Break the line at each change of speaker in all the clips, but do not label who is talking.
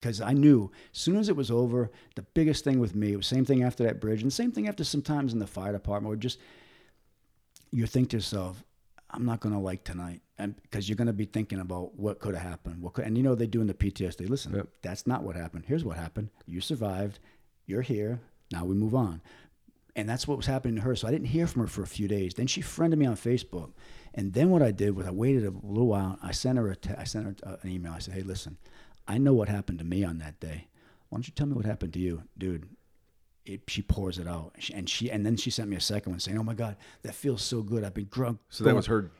because I knew as soon as it was over, the biggest thing with me, it was same thing after that bridge, and same thing after sometimes in the fire department, or just you think to yourself, I'm not going to like tonight, and because you're going to be thinking about what could have happened, what could, and you know they do in the PTSD. Listen,
Yep.
that's not what happened. Here's what happened. You survived. You're here. Now we move on. And that's what was happening to her. So I didn't hear from her for a few days. Then she friended me on Facebook. And then what I did was I waited a little while. I sent her a te- I sent her uh, an email. I said, "Hey, listen, I know what happened to me on that day. Why don't you tell me what happened to you, dude?" It, she pours it out, She- and she and then she sent me a second one saying, "Oh my God, that feels so good. I've been drunk."
So that was her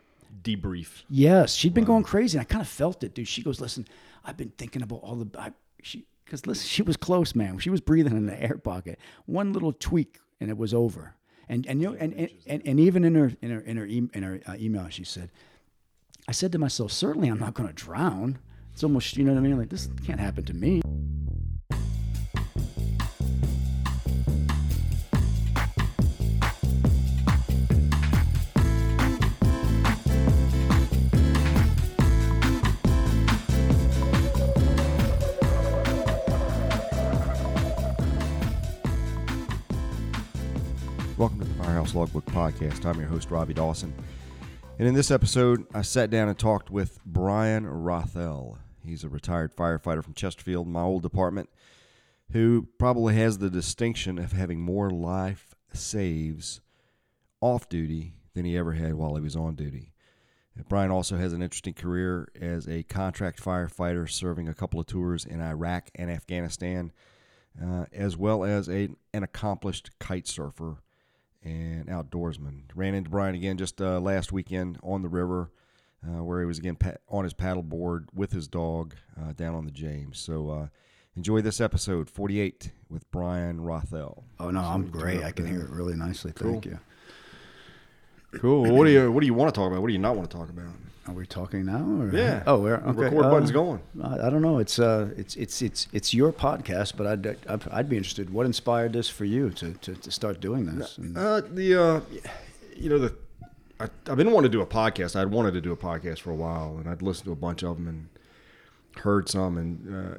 debrief.
Yes, she'd been going crazy. And I kind of felt it, dude. She goes, "Listen, I've been thinking about all the I, she because listen, she was close, man. She was breathing in the air pocket. One little tweak, and it was over. And and you know, and, and, and, and even in her in her in her, e- in her uh, email, she said, "I said to myself, certainly I'm not going to drown. It's almost you know what I mean. Like this can't happen to me."
Welcome to the Firehouse Logbook Podcast. I'm your host, Robbie Dawson. And in this episode, I sat down and talked with Brian Rothell. He's a retired firefighter from Chesterfield, my old department, who probably has the distinction of having more life saves off duty than he ever had while he was on duty. And Brian also has an interesting career as a contract firefighter, serving a couple of tours in Iraq and Afghanistan, uh, as well as a, an accomplished kite surfer and outdoorsman. Ran into Brian again just uh, last weekend on the river, uh, where he was again on his paddleboard with his dog uh, down on the James. So uh, enjoy this episode 48 with Brian Rothell.
Oh no, I'm great. I can hear it really nicely. Thank you.
Cool. Well, what do you What do you want to talk about? What do you not want to talk about?
Are we talking now? Or?
Yeah.
Oh, we're okay.
Record
uh,
button's going.
I, I don't know. It's uh, it's it's it's it's your podcast, but I'd I'd, I'd be interested. What inspired this for you to to, to start doing this? And-
Uh, the uh, you know the I, I've been wanting to do a podcast. I'd wanted to do a podcast for a while, and I'd listened to a bunch of them and heard some. And uh,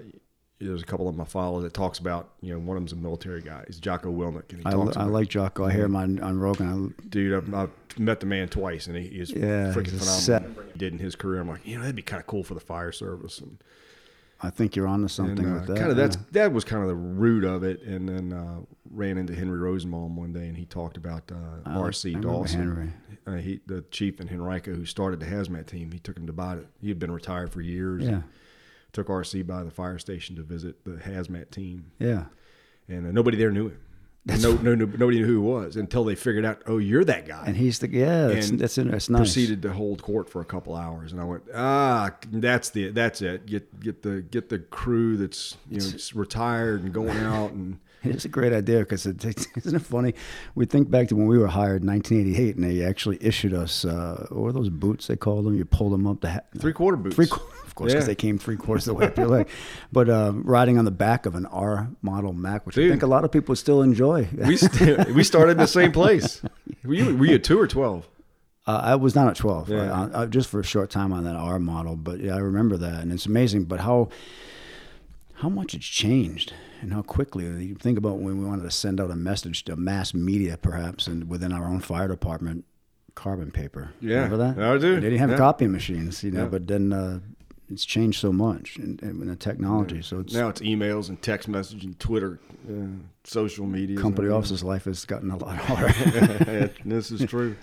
there's a couple of my followers that talks about you know one of them's a military guy. He's Jocko Willink, and he
I,
talks
I like Jocko. I hear him on, on Rogan.
dude. I've, I've met the man twice, and he, is
Yeah,
freaking phenomenal.
set.
He did in his career. I'm like, you know, that'd be kind of cool for the fire service. And,
I, think you're onto something
and, uh,
with that.
Kind of
yeah.
that's that was kind of the root of it, and then uh, ran into Henry Rosenbaum one day, and he talked about uh, R.C. Dawson,
Henry.
Uh, he, the chief in Henrico, who started the hazmat team. He took him to buy it. He had been retired for years.
Yeah,
Took R.C. by the fire station to visit the hazmat team,
yeah.
and uh, nobody there knew him. No, no, no, nobody knew who he was until they figured out. Oh, you're that guy.
And he's the yeah. That's
And
that's, that's nice.
proceeded to hold court for a couple hours, and I went, ah, that's the that's it. Get get the get the crew that's you know retired and going out, and
It's a great idea because it, isn't it funny? We think back to when we were hired in 1988, and they actually issued us uh, what were those boots they called them? You pulled them up the ha-
three quarter boots.
Three, of course, because
Yeah.
they came three quarters of the way up your leg. But uh, riding on the back of an R model Mack, which I think a lot of people still enjoy.
we st- we started in the same place. Were you were you at two or twelve?
Uh, I was not at 12,
Yeah.
uh, uh, just for a short time on that R model. But yeah, I remember that, and it's amazing. But how how much it's changed, and how quickly. You think about when we wanted to send out a message to mass media, perhaps, and within our own fire department, carbon paper.
Yeah,
remember that?
I do.
They didn't have
Yeah.
copying machines, you know.
Yeah.
But then uh, it's changed so much in, in the technology. So it's
Now it's emails and text message and Twitter, uh, social media.
company offices' life has gotten a lot harder.
this is true.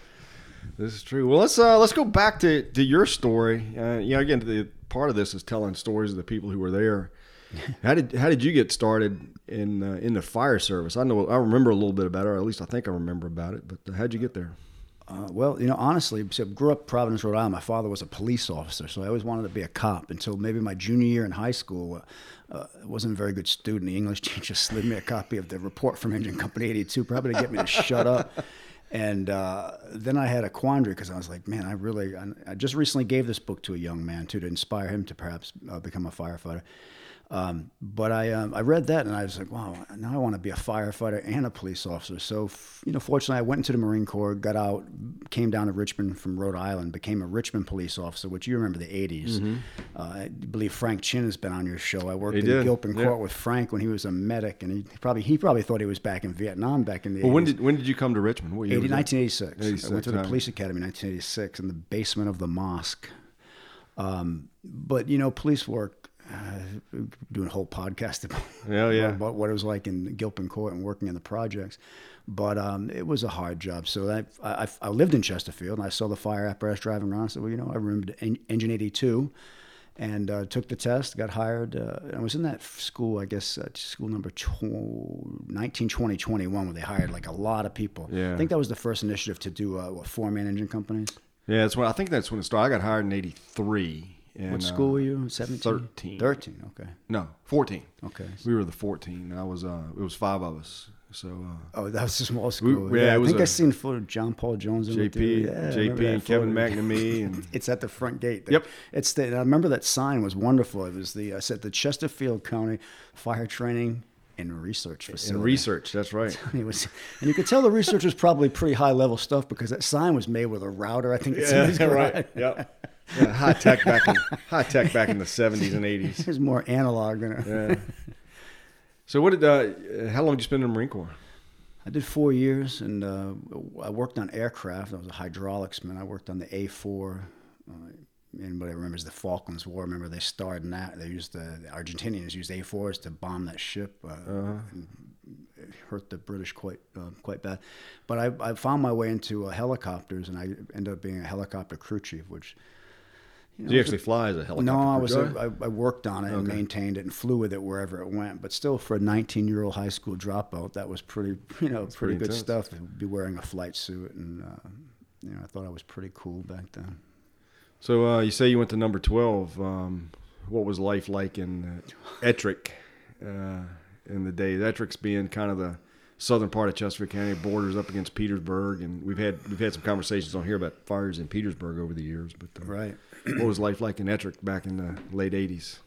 This is true. Well, let's uh, let's go back to, to your story. Uh, you know, again, the part of this is telling stories of the people who were there. How did how did you get started in uh, in the fire service? I know I remember a little bit about it, or at least I think I remember about it. But uh, how'd you get there?
Uh, well, you know, honestly, so grew up in Providence, Rhode Island. My father was a police officer, so I always wanted to be a cop until maybe my junior year in high school. Uh, I wasn't a very good student. The English teacher slid me a copy of the report from Engine Company 82, probably to get me to shut up. And uh, then I had a quandary because I was like, man, I really, I, I just recently gave this book to a young man too to inspire him to perhaps uh, become a firefighter. Um, but I um, I read that and I was like, wow, now I want to be a firefighter and a police officer. So f- you know, fortunately, I went into the Marine Corps, got out, came down to Richmond from Rhode Island, became a Richmond police officer, which you remember the '80s. Uh, I believe Frank Chin has been on your show. I worked
He
in
did,
Gilpin
yeah.
Court with Frank when he was a medic, and he probably he probably thought he was back in Vietnam back in the
Well, when
80s.
did when did you come to Richmond? What year
80,
was that?
1986. I went to the police academy in 1986 in the basement of the mosque. Um, but you know, police work. Uh, doing a whole podcast about,
Yeah, yeah.
about what it was like in Gilpin Court and working in the projects, but um, it was a hard job. So that, I, I, I lived in Chesterfield and I saw the fire apparatus driving around. I said, well, you know, I remember en- Engine 82, and uh, took the test, got hired. Uh, I was in that school, I guess, uh, school number tw- 19, 20, 21, where they hired like a lot of people.
Yeah.
I think that was the first initiative to do uh, what, four man engine companies.
Yeah, that's when I think that's when it started. I got hired in '83.
What
uh,
school were you? 17?
13.
13, okay.
No, 14.
Okay.
We were the 14. I was. Uh, it was five of us. So uh,
Oh, that was a small school.
yeah,
yeah,
it
I think
a-
I seen footage of John Paul Jones. in.
JP,
Yeah,
JP, and Kevin. McNamee, and
It's at the front gate.
Yep.
It's the. I remember that sign was wonderful. It was the. I said the Chesterfield County Fire Training and Research Facility.
and research. That's right.
It was, and you could tell the research was probably pretty high level stuff because that sign was made with a router. I think it's in his garage.
Yep. Yeah, high tech back in high tech back in the 70s and 80s.
It was more analog than. A,
Yeah. So what did? Uh, how long did you spend in the Marine Corps?
I did four years, and uh, I worked on aircraft. I was a hydraulics man. I worked on the A4. Uh, anybody remembers the Falklands War? Remember they starred in that. They used the, the Argentinians used A4s to bomb that ship. Uh, and it hurt the British quite uh, quite bad. But I, I found my way into uh, helicopters, and I ended up being a helicopter crew chief, which. You know,
Did you
was a-
actually fly as a helicopter?
no, I was. A, I, I worked on it and maintained it and flew with it wherever it went. But still, for a 19-year-old high school dropout, that was pretty, you know, pretty,
pretty
good stuff. To be wearing a flight suit, and uh, you know, I thought I was pretty cool back then.
So uh, you say you went to number 12. Um, what was life like in uh, Ettrick uh, in the day? Ettrick's being kind of the southern part of Chesterfield County, borders up against Petersburg, and we've had we've had some conversations on here about fires in Petersburg over the years. But uh,
Right.
what was life like in Ettrick back in the late 80s?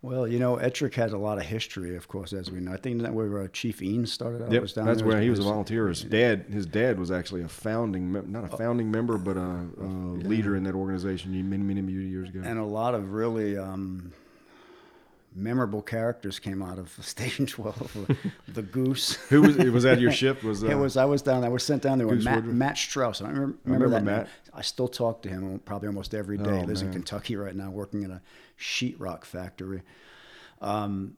Well, you know, Ettrick has a lot of history, of course, as we know. I think that where uh, Chief Eanes started out.
Yep,
was down
that's
there.
where he was a volunteer. His dad, his dad was actually a founding, not a founding member, but a, a leader in that organization many, many, many years ago.
And a lot of really um, memorable characters came out of Station 12. the Goose.
Who was was that? Your ship was? Uh,
it was. I was down there. I was sent down there with Matt,
Woodruff?
Matt Strauss. I remember,
remember
remember, that.
Matt.
Matt. I still talk to him probably almost every day.
Oh,
he lives in. Kentucky right now, working in a sheetrock factory. Um,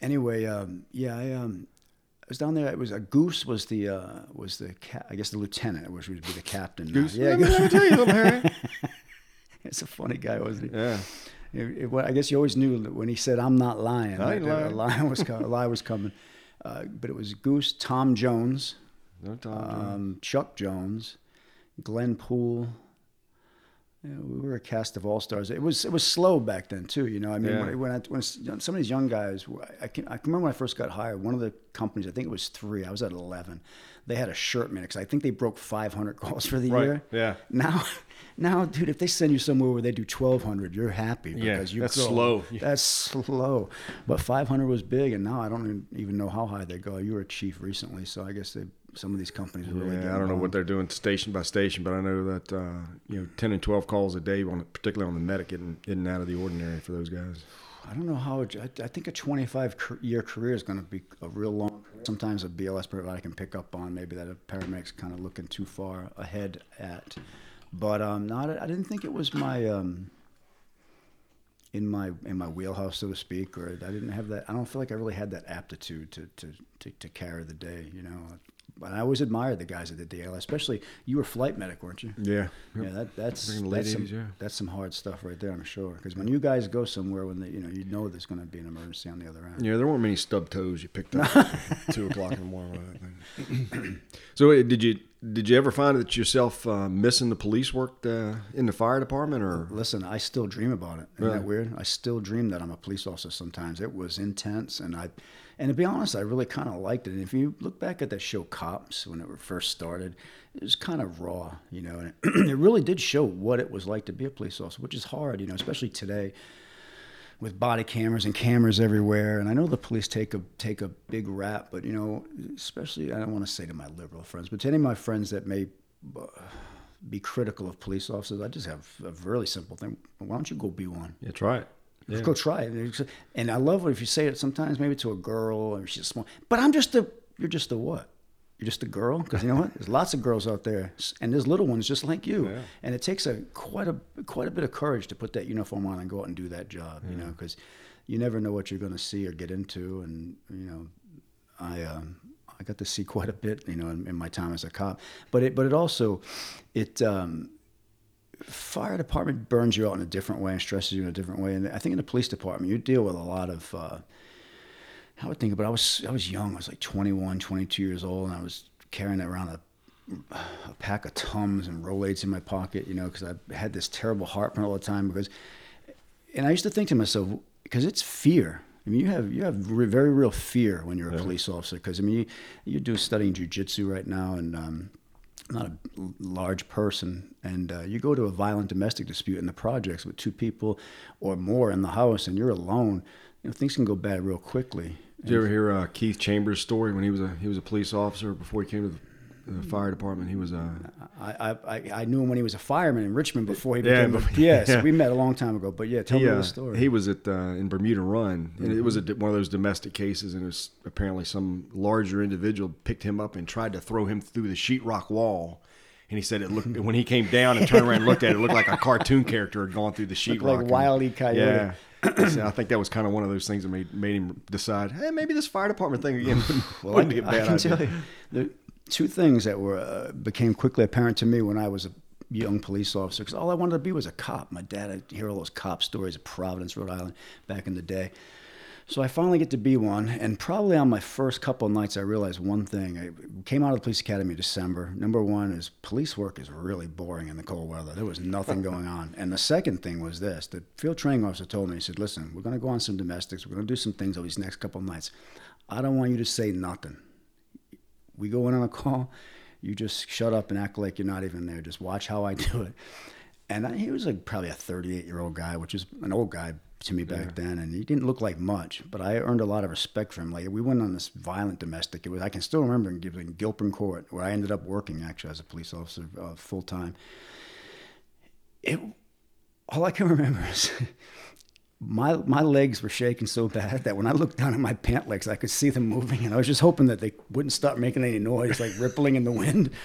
anyway, um, yeah, I, um, I was down there. It was a Goose was the uh, was the ca- I guess the lieutenant, which would be the captain. now.
Goose.
Yeah,
let, me, let me tell you Harry.
it's a funny guy, wasn't he?
Yeah.
It, it- well, I guess you always knew that when he said, "I'm not lying."
I ain't
that
lying.
A lie was coming. A lie was coming. Uh, but it was Goose, Tom Jones,
No Tom Jones.
um, Chuck Jones, Glenn Poole. We were a cast of all stars. It was it was slow back then too. You know, I mean,
Yeah.
when, when, I, when some of these young guys, I can, I can remember when I first got hired. One of the companies, I think it was three. I was at eleven. They had a shirt minute 'cause I think they broke 500 calls for the
Right,
year.
yeah.
Now, now, dude, if they send you somewhere where they do 1,200, you're happy
Yeah,
because you
that's
go-
slow.
That's slow. But 500 was big, and now I don't even know how high they go. You were a chief recently, so I guess they, some of these companies are really.
yeah, I don't know
going.
what they're doing station by station, but I know that uh, you know ten and twelve calls a day, on particularly on the medic, in and out of the ordinary for those guys.
I don't know how. it- I, I think a 25 year career is going to be a real long. Sometimes a BLS provider can pick up on maybe that a paramedic's kind of looking too far ahead at. But um, not. I didn't think it was my um, in my in my wheelhouse, so to speak, or I didn't have that. I don't feel like I really had that aptitude to to to, to carry the day. You know. But I always admired the guys at the DL, especially you were flight medic, weren't you?
Yeah,
Yeah, that, that's
Back in the late
that's some,
80s, yeah.
that's some hard stuff right there, I'm sure. Because when you guys go somewhere, when they, you know, you know there's going to be an emergency on the other end.
Yeah, there weren't many stub toes you picked up two o'clock in the morning. So, wait, did you did you ever find that yourself uh, missing the police work uh, in the fire department, or
Listen, I still dream about it. Isn't
Really?
that weird? I still dream that I'm a police officer. Sometimes it was intense, and I, and to be honest, I really kind of liked it. And if you look back at that show Cops when it first started, it was kind of raw, you know, and it, it really did show what it was like to be a police officer, which is hard, you know, especially today. With body cameras and cameras everywhere. And I know the police take a take a big rap, but you know, especially I don't want to say to my liberal friends, but to any of my friends that may uh, be critical of police officers, I just have a really simple thing. Why don't you go be one?
Yeah, try it. Yeah.
Go try it. And I love it if you say it sometimes, maybe to a girl or she's small. But I'm just a, you're just a what? You're just a girl? Because you know what? There's lots of girls out there, and there's little ones just like you. Yeah. And it takes a quite a quite a bit of courage to put that uniform on and go out and do that job. Yeah. You know, because you never know what you're going to see or get into. And you know, I um, I got to see quite a bit, you know, in, in, my time as a cop. But it but it also it um, fire department burns you out in a different way and stresses you in a different way. And I think in the police department, you deal with a lot of, uh, I would think, but I was, I was young. I was like 21, 22 years old, and I was carrying around a, a pack of Tums and Rolaids in my pocket, you know, because I had this terrible heartburn all the time. Because, and I used to think to myself, because it's fear. I mean, you have you have very real fear when you're a yeah. police officer. Because I mean, you, you do studying jujitsu right now, and um, I'm not a large person, and uh, you go to a violent domestic dispute in the projects with two people or more in the house, and you're alone, you know, things can go bad real quickly.
Did you ever hear uh, Keith Chambers' story when he was a he was a police officer before he came to the the fire department. He was a.
I, I I knew him when he was a fireman in Richmond before he became. Yeah, a, yes, yeah. we met a long time ago. But yeah, tell he, me the story.
He was at uh, in Bermuda Run, and mm-hmm. it was a, one of those domestic cases, and it was apparently some larger individual picked him up and tried to throw him through the sheetrock wall. And he said it looked when he came down and turned around and looked at it, it looked like a cartoon character had gone through the sheetrock.
Like Wiley Coyote.
Yeah. I think that was kind of one of those things that made made him decide, hey, maybe this fire department thing again well, wouldn't I, be a bad I can idea. Tell you,
the, two things that were uh, became quickly apparent to me when I was a young police officer because all I wanted to be was a cop. My dad, I'd hear all those cop stories of Providence, Rhode Island, back in the day. So I finally get to be one, and probably on my first couple nights, I realized one thing. I came out of the police academy in December. Number one is police work is really boring in the cold weather. There was nothing going on. And the second thing was this: the field training officer told me, he said, "Listen, we're going to go on some domestics. We're going to do some things over these next couple nights. I don't want you to say nothing we go in on a call, you just shut up and act like you're not even there. Just watch how I do it. And I, he was like probably a 38 year old guy, which is an old guy to me back yeah. then, and he didn't look like much, but I earned a lot of respect from him. Like we went on this violent domestic. It was I can still remember in, in Gilpin Court where I ended up working actually as a police officer uh, full time. It all I can remember is my my legs were shaking so bad that when I looked down at my pant legs, I could see them moving, and I was just hoping that they wouldn't start making any noise, like rippling in the wind.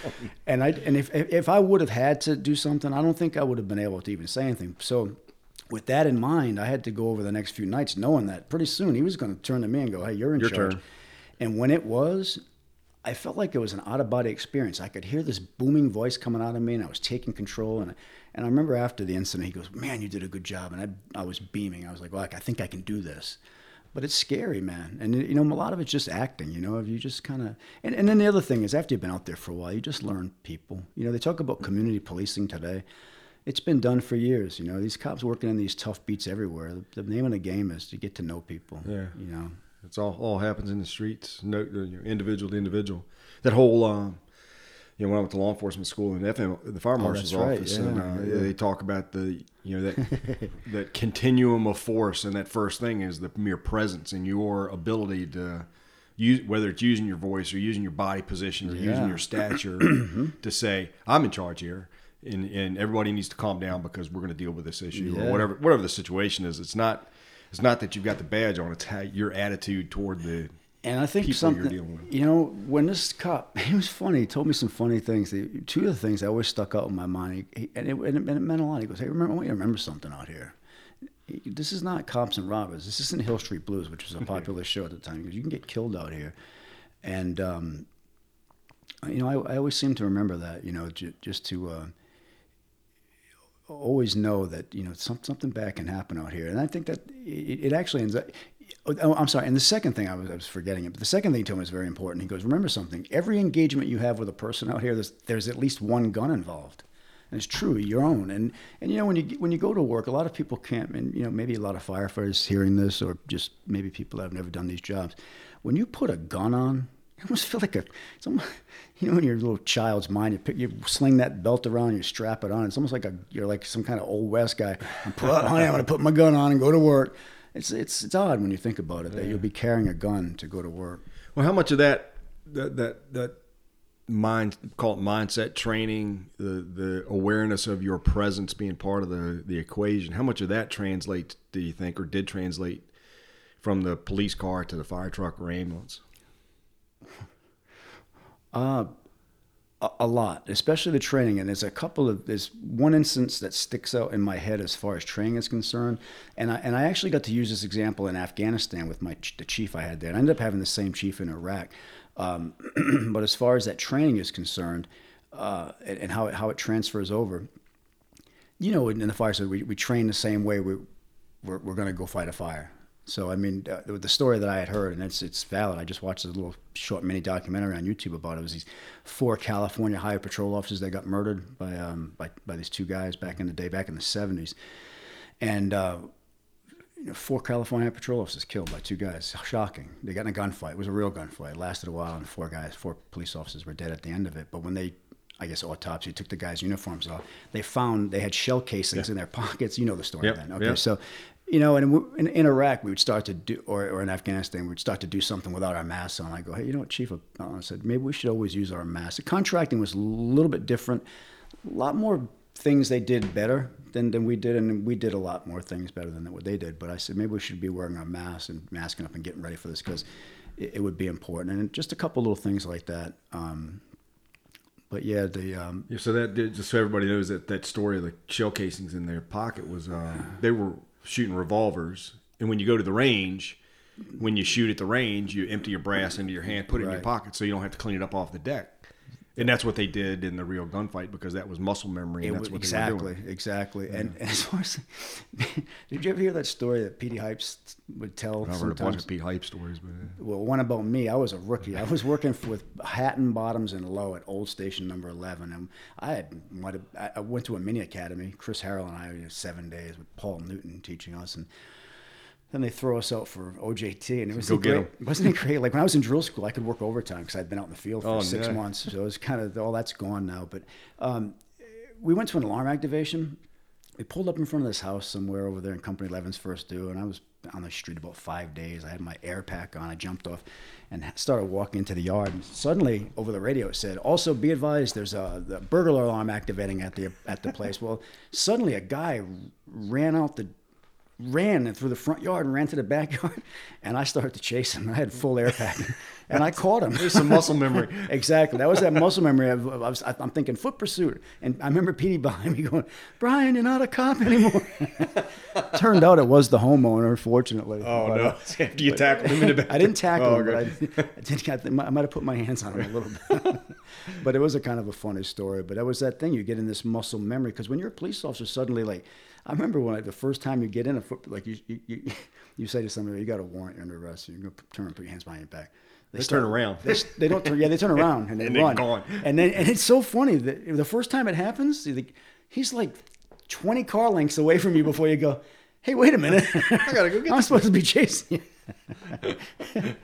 And I and if if I would have had to do something, I don't think I would have been able to even say anything. So, with that in mind, I had to go over the next few nights, knowing that pretty soon he was going to turn to me and go, "Hey, you're in Your charge." Turn. And when it was, I felt like it was an out of body experience. I could hear this booming voice coming out of me, and I was taking control. And and I remember after the incident, he goes, "Man, you did a good job," and I I was beaming. I was like, "Well, I think I can do this." But it's scary, man. And you know, a lot of it's just acting. You know, if you just kind of and, and then the other thing is after you've been out there for a while, you just learn people. You know, they talk about community policing today. It's been done for years. You know, these cops working in these tough beats everywhere. The, the name of the game is to get to know people.
Yeah.
You know,
it's all all happens in the streets, no, individual to individual. That whole. Um, you know, when I went to law enforcement school in FM, the fire oh, marshal's oh, office, right. yeah, and uh, yeah. they talk about the, you know, that that continuum of force, and that first thing is the mere presence and your ability to use, whether it's using your voice or using your body position or yeah. using your stature mm-hmm. to say, "I'm in charge here," and and everybody needs to calm down because we're going to deal with this issue or whatever whatever the situation is. It's not it's not that you've got the badge on; it's how your attitude toward the
and I think something, you know, when this cop, he was funny. He told me some funny things. Two of the things that always stuck out in my mind, he, and, it, and, it, meant a lot. He goes, "Hey, remember, I want you to remember something out here. This is not cops and robbers. This isn't Hill Street Blues, which was a popular show at the time. Because you can get killed out here, and um, you know, I, I, always seem to remember that. You know, j- just to uh, always know that you know some, something bad can happen out here, and I think that it, it actually ends up. Oh, I'm sorry. And the second thing I was, I was forgetting it, but the second thing he told me is very important. He goes, "Remember something. Every engagement you have with a person out here, there's there's at least one gun involved." And it's true, your own. And and you know when you when you go to work, a lot of people can't. And you know maybe a lot of firefighters hearing this, or just maybe people that have never done these jobs. When you put a gun on, you almost feel like a, it's almost, you know, in your little child's mind, you, pick, you sling that belt around, you strap it on. It's almost like a, you're like some kind of old west guy. I'm, put, honey, I'm going to put my gun on and go to work it's it's it's odd when you think about it that you'll be carrying a gun to go to work.
Well, how much of that that that that mind call it mindset training, the the awareness of your presence being part of the the equation, how much of that translates do you think or did translate from the police car to the fire truck or ambulance?
Uh, a, a lot, especially the training. And there's a couple of there's one instance that sticks out in my head as far as training is concerned. And I and I actually got to use this example in Afghanistan with my the chief I had there. And I ended up having the same chief in Iraq. Um, but as far as that training is concerned, uh, and, how it, how it transfers over, you know, in the fire service, we, we train the same way we, we're, we're going to go fight a fire. So, I mean, uh, the story that I had heard, and it's, it's valid. I just watched a little short mini documentary on YouTube about it. It was these four California Highway Patrol officers that got murdered by, um, by, by these two guys back in the day, back in the 70s. And, uh, you know, four California patrol officers killed by two guys. Shocking. They got in a gunfight. It was a real gunfight. It lasted a while, and four guys, four police officers were dead at the end of it. But when they, I guess, autopsy took the guys' uniforms off, they found they had shell casings in their pockets. You know the story
Yep,
then. Okay,
yep.
so, you know, and in, in Iraq, we would start to do, or, or in Afghanistan, we would start to do something without our masks on. I go, hey, you know what, Chief? I said, maybe we should always use our masks. The contracting was a little bit different. A lot more things they did better than, than we did, and we did a lot more things better than what they did. But I said maybe we should be wearing our masks and masking up and getting ready for this because it, it would be important. And just a couple little things like that. Um, but yeah, the um,
Yeah, so that just so everybody knows that that story of the shell casings in their pocket was uh, they were shooting revolvers, and when you go to the range, when you shoot at the range, you empty your brass into your hand, put it in your pocket, so you don't have to clean it up off the deck. And that's what they did in the real gunfight because that was muscle memory, and
It
that's what they were
exactly,
doing.
exactly. And, and as far as, did you ever hear that story that Petey Hypes would tell?
I've heard a bunch of Pete Hype stories, but
Well, one about me. I was a rookie. I was working with Hatton Bottoms and Low at Old Station Number Eleven, and I had might have, I- I went to a mini academy. Chris Harrell and I you know, seven days with Paul Newton teaching us, and then they throw us out for OJT, and it was
Go 'em.
Wasn't it great? Like when I was in drill school, I could work overtime because I'd been out in the field for
Oh,
six
yeah.
months. So it was kind of all that's gone now. But um, we went to an alarm activation. We pulled up in front of this house somewhere over there in Company 11's first due, and I was on the street about five days. I had my air pack on. I jumped off and started walking into the yard. And suddenly, over the radio, it said, "Also, be advised, there's a the burglar alarm activating at the at the place." well, suddenly, a guy ran out the ran through the front yard and ran to the backyard, and I started to chase him. I had full air pack, and I caught him.
there's some muscle memory.
exactly. That was that muscle memory. Of, I was, I'm thinking foot pursuit, and I remember Petey behind me going, "Brian, you're not a cop anymore." Turned out it was the homeowner, fortunately.
Oh
But,
no! After you tackled him in the back,
I didn't tackle
Oh,
him, but I. I did. Got, I might have put my hands on him a little bit. but it was a kind of a funny story. But that was that thing you get in this muscle memory because when you're a police officer, suddenly like I remember when I, the first time you get in a foot, like you you, you, you say to somebody, "You got a warrant, you're under arrest." You go turn and put your hands behind your back.
They turn around.
They, they don't turn. Yeah, they turn around and they
And
run.
gone.
And then and it's so funny that the first time it happens, you he's like twenty car lengths away from you before you go. Hey, wait a minute! I
gotta go get
I'm supposed to be chasing you.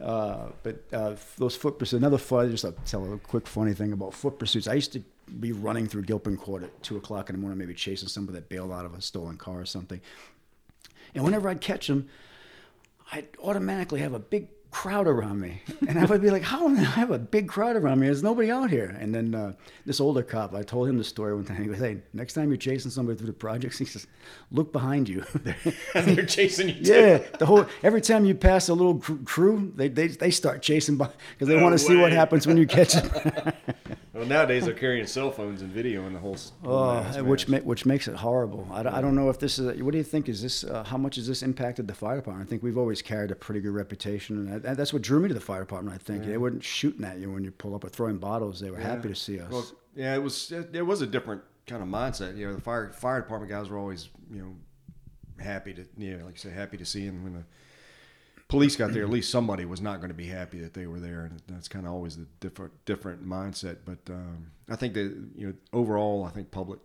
uh, but uh, those foot pursuits. Another fun. Just to tell a quick funny thing about foot pursuits. I used to be running through Gilpin Court at two o'clock in the morning, maybe chasing somebody that bailed out of a stolen car or something. And whenever I'd catch him, I'd automatically have a big crowd around me. And I would be like, how do I have a big crowd around me? There's nobody out here. And then uh, this older cop, I told him the story one time. He goes, hey, next time you're chasing somebody through the projects, he says, look behind you.
and they're chasing you. too.
yeah, the whole every time you pass a little crew, they, they, they start chasing by because they
No
want to see what happens when you catch them.
Well, nowadays they're carrying cell phones and video and the whole.
Oh,
yards,
which ma- which makes it horrible. I, don't- I don't know if this is. What do you think? Is this uh, how much has this impacted the fire department? I think we've always carried a pretty good reputation, and that, that's what drew me to the fire department. I think they weren't shooting at you when you pull up or throwing bottles. They were happy to see us.
Well, yeah, it was. It, it was a different kind of mindset. You know, the fire fire department guys were always, you know, happy to, you know, like you say, happy to see him when the police got there. At least somebody was not going to be happy that they were there, and that's kind of always the different different mindset. But um, I think that you know, overall, I think public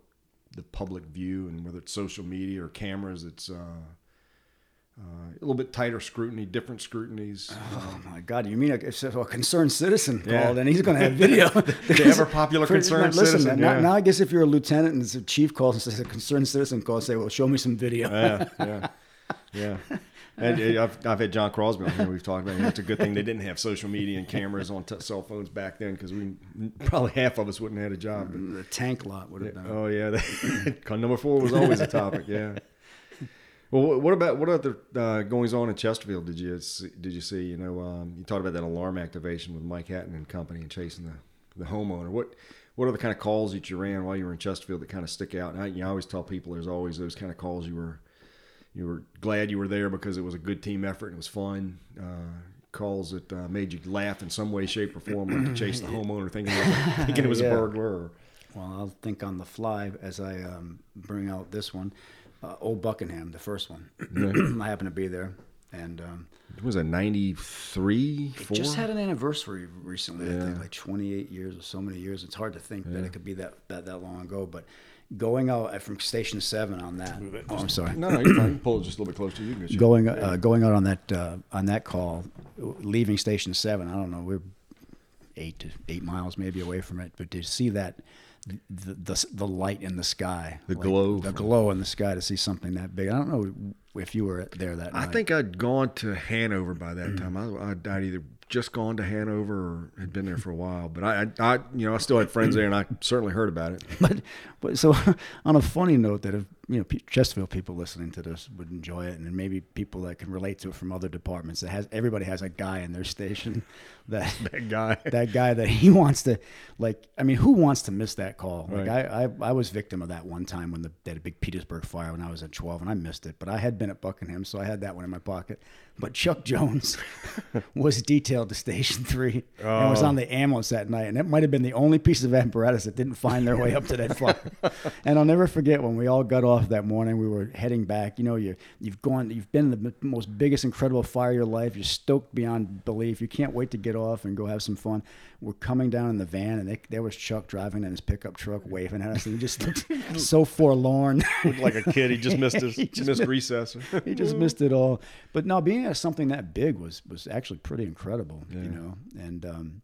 the public view and whether it's social media or cameras, it's. Uh, uh, a little bit tighter scrutiny, different scrutinies.
Oh my God! You mean a, a concerned citizen
Yeah.
called, and he's going to have video.
The ever popular
For-
concerned
listen,
citizen,
Now,
yeah.
now I guess if you're a lieutenant and the chief calls and says a concerned citizen calls, say, "Well, show me some video."
yeah, yeah. Yeah, and uh, I've, I've had John Crosby on here. We've talked about it. It's a good thing they didn't have social media and cameras on t- cell phones back then because we probably half of us wouldn't have had a job. But,
The tank lot would have done.
oh yeah, that, number four was always a topic. Yeah. Well, what- what about what other uh, goings on in Chesterfield did you see, did you see? You know, um, you talked about that alarm activation with Mike Hatton and company and chasing the, the homeowner. What what are the kind of calls that you ran while you were in Chesterfield that kind of stick out? And I, you know, I always tell people there's always those kind of calls you were you were glad you were there because it was a good team effort and it was fun. Uh, calls that uh, made you laugh in some way, shape, or form, like to chase the homeowner thinking it was, a, thinking it was
Yeah.
a burglar. Or,
Well, I'll think on the fly as I um, bring out this one. Uh, Old Buckingham, the first one. I happened to be there, and um,
It was a 93,
it just had an anniversary recently. I think
Yeah.
like 28 years or so many years. It's hard to think that it could be that, that that long ago. But going out from Station Seven on that. Oh, I'm sorry.
no, no, you're fine. Pull it just a little bit closer to you. Can get you-
Going uh, going out on that uh, on that call, leaving Station Seven. I don't know. We're eight to eight miles maybe away from it, but to see that. The, the the light in the sky,
The glow
the glow in the sky to see something that big. I don't know if you were there that night.
I
night.
think I'd gone to Hanover by that time. I, I'd, I'd either just gone to Hanover or had been there for a while. But I, I, I, you know, I still had friends there, and I certainly heard about it.
but but so on a funny note that if you know Chesterfield people listening to this would enjoy it and maybe people that can relate to it from other departments that has everybody has a guy in their station that
That guy.
that guy that he wants to like I mean who wants to miss that call like I, I I was victim of that one time when the they had a big Petersburg fire when I was at 12 and I missed it but I had been at Buckingham so I had that one in my pocket but Chuck Jones was detailed to station 3 and was
Oh.
on the ambulance that night and that might have been the only piece of apparatus that didn't find their way up to that fire and I'll never forget when we all got off that morning we were heading back you know you you've gone you've been the most biggest incredible fire of your life you're stoked beyond belief you can't wait to get off and go have some fun we're coming down in the van and they, there was Chuck driving in his pickup truck waving at us and he just looked so forlorn
Looked like a kid. He just missed his
He just
missed
missed-
recess.
he just missed it all. But no, being at something that big was was actually pretty incredible, you know. And um,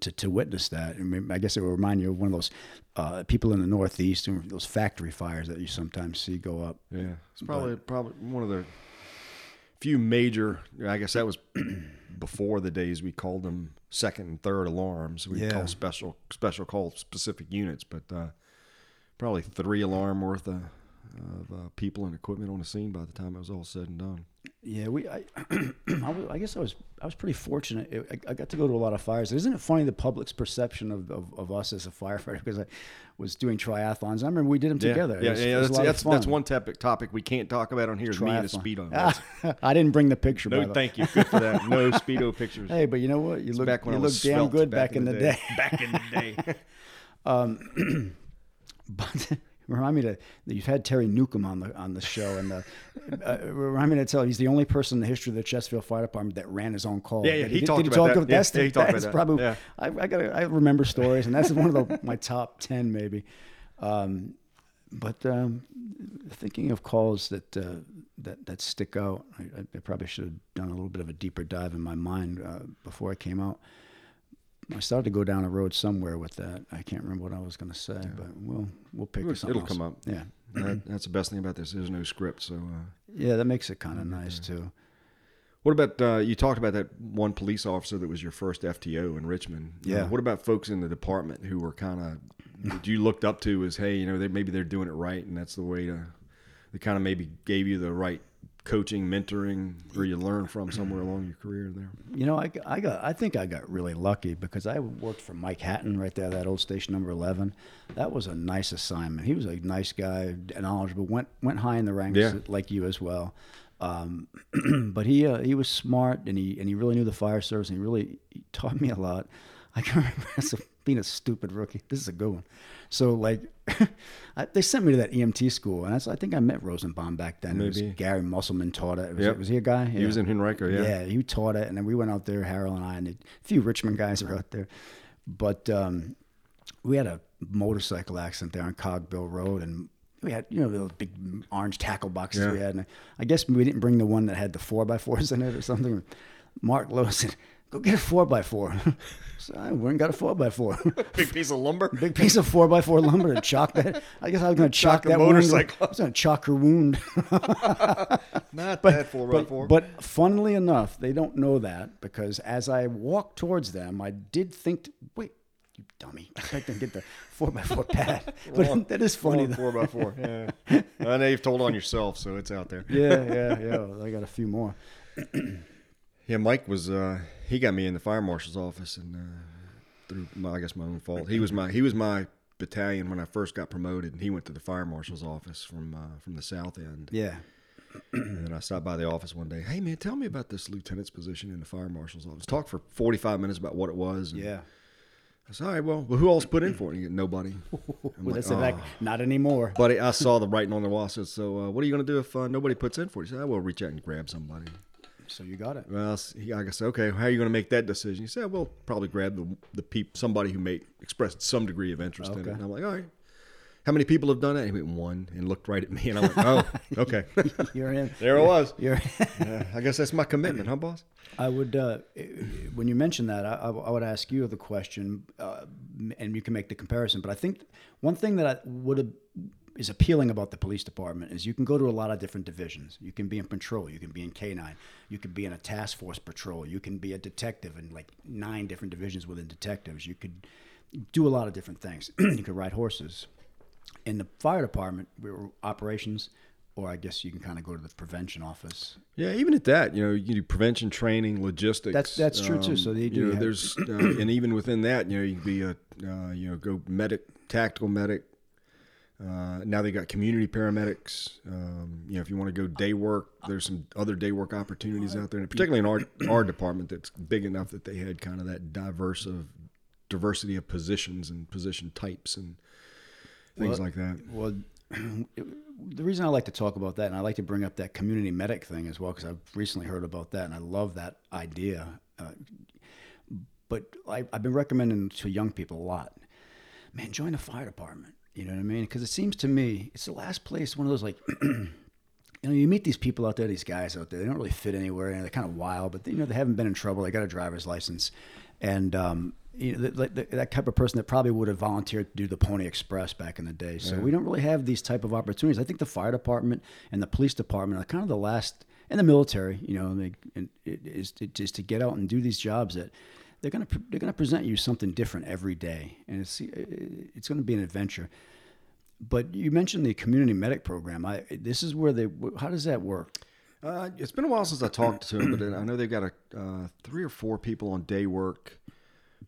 to to witness that, I, mean, I guess it will remind you of one of those uh, people in the Northeast, and those factory fires that you sometimes see go up.
Yeah, it's probably probably one of the few major. I guess that was before the days we called them second and third alarms. We
Yeah.
call special special call specific units, but uh, probably three alarm worth of, of uh, people and equipment on the scene by the time it was all said and done.
Yeah, we. I, I, guess I was. I was pretty fortunate. I, I got to go to a lot of fires. Isn't it funny the public's perception of, of, of us as a firefighter? Because I was doing triathlons. I remember we did them together.
Yeah,
was-
yeah,
it
yeah.
was a
That's that's, that's one topic topic we can't talk about on here. Is me and a speedo.
I didn't bring the picture.
no, thank you. Good for that. No speedo pictures.
Hey, but you know what? You look
back when
you
I
look damn good back, in the day.
Back in the day.
um, But remind me to that you've had Terry Newcomb on the on the show, and uh, uh, remind me to tell you he's the only person in the history of the Chesterfield Fire Department that ran his own call.
Yeah, yeah,
Did
he talked
did
about that.
of-
Yeah,
That's,
yeah, he talked about
that's
that.
probably.
Yeah.
I, I got I remember stories, and that's one of the, my top ten maybe. Um, but um, thinking of calls that uh, that that stick out, I, I probably should have done a little bit of a deeper dive in my mind uh, before I came out. I started to go down a road somewhere with that. I can't remember what I was going to say, but we'll we'll pick
It'll-
something
it'll come up.
Yeah,
That- that's the best thing about this. There's no script, so. Uh,
yeah, that makes it kind of nice too.
What about uh, you talked about that one police officer that was your first FTO in Richmond?
Yeah.
what about folks in the department who were kind of you looked up to as hey, you know, they maybe they're doing it right, and that's the way to. They kind of maybe gave you the right coaching, mentoring, or you learn from somewhere along your career there.
You know, I, I got I think I got really lucky because I worked for Mike Hatton right there, that old station number eleven. That was a nice assignment. He was a nice guy, knowledgeable. went went high in the ranks
Yeah.
like you as well. Um, but he uh, he was smart and he and he really knew the fire service and he really he taught me a lot. I can remember as a, being a stupid rookie. This is a good one. So like, I, they sent me to that EMT school, and that's, I think I met Rosenbaum back then. It was
Maybe.
Gary Musselman taught it. Was,
Yep.
was he a guy?
He was in Henrico, yeah.
Yeah, he taught it, and then we went out there, Harold and I, and a few Richmond guys were out there. But um, we had a motorcycle accident there on Cogbill Road, and we had you know those big orange tackle boxes we had. And I guess we didn't bring the one that had the four by fours in it or something. Mark Lowe said, go get a four by four. So I went and got a four by four.
Big piece of lumber.
Big piece of four by four lumber and chalk that. I guess I was going to chalk, that wound.
motorcycle.
I was going to chalk her wound.
Not that four by
but,
four.
but funnily enough, they don't know that because as I walked towards them, I did think, wait, you dummy, I can get the four by four pad. But that is funny. Though.
four by four. Yeah. I know you've told on yourself, so it's out there.
Yeah, yeah, yeah. I got a few more.
Yeah, Mike was uh, he got me in the fire marshal's office and uh, through my, I guess my own fault. He was my he was my battalion when I first got promoted, and he went to the fire marshal's office from uh, from the south end.
Yeah.
And I stopped by the office one day. Hey man, tell me about this lieutenant's position in the fire marshal's office. Talk for forty five minutes about what it was. and
Yeah.
I said, all right, well, well who else put in for it? And he, Nobody.
Well,
like,
that's
"Oh."
not anymore.
Buddy, I saw the writing on the wall. I said, so uh, what are you going to do if uh, nobody puts in for it? He said, I will reach out and grab somebody.
So you got it.
Well, he, I said, okay, how are you going to make that decision? He said, we'll probably grab the the peop, somebody who made expressed some degree of interest in it. And I'm like, all right. How many people have done that? He went one and looked right at me, and I went, oh, okay.
You're in.
there it was.
You're.
Yeah, I guess that's my commitment, huh, boss?
I would, uh, when you mention that, I, I would ask you the question, uh, and you can make the comparison. But I think one thing that I would have, is appealing about the police department is you can go to a lot of different divisions. You can be in patrol, you can be in K9, you could be in a task force patrol, you can be a detective in like nine different divisions within detectives. You could do a lot of different things. you could ride horses. In the fire department, we were operations, or I guess you can kind of go to the prevention office.
Yeah, even at that, you know, you do prevention training, logistics.
That's- that's true, too. So they do
You know,
have-
there's, uh, and even within that, you know, you can be a, uh, you know, go medic, tactical medic. Uh, now they got community paramedics. Um, you know, if you want to go day work, there's some other day work opportunities out there, and particularly in our our department, that's big enough that they had kind of that diverse of diversity of positions and position types and things
Well,
like that.
Well, the reason I like to talk about that, and I like to bring up that community medic thing as well, because I've recently heard about that, and I love that idea. Uh, but I, I've been recommending to young people a lot. Man, join the fire department. You know what I mean? Because it seems to me it's the last place. One of those like. You know, you meet these people out there, these guys out there. They don't really fit anywhere, and they're kind of wild. But you know, they haven't been in trouble. They got a driver's license, and um, you know, that, that, that type of person that probably would have volunteered to do the Pony Express back in the day. So we don't really have these type of opportunities. I think the fire department and the police department are kind of the last, and the military. You know, they, and it is just to get out and do these jobs that they're gonna they're gonna present you something different every day, and it's it's gonna be an adventure. But you mentioned the community medic program. I this is where they. How does that work?
Uh, it's been a while since I talked to them, but I know they've got a uh, three or four people on day work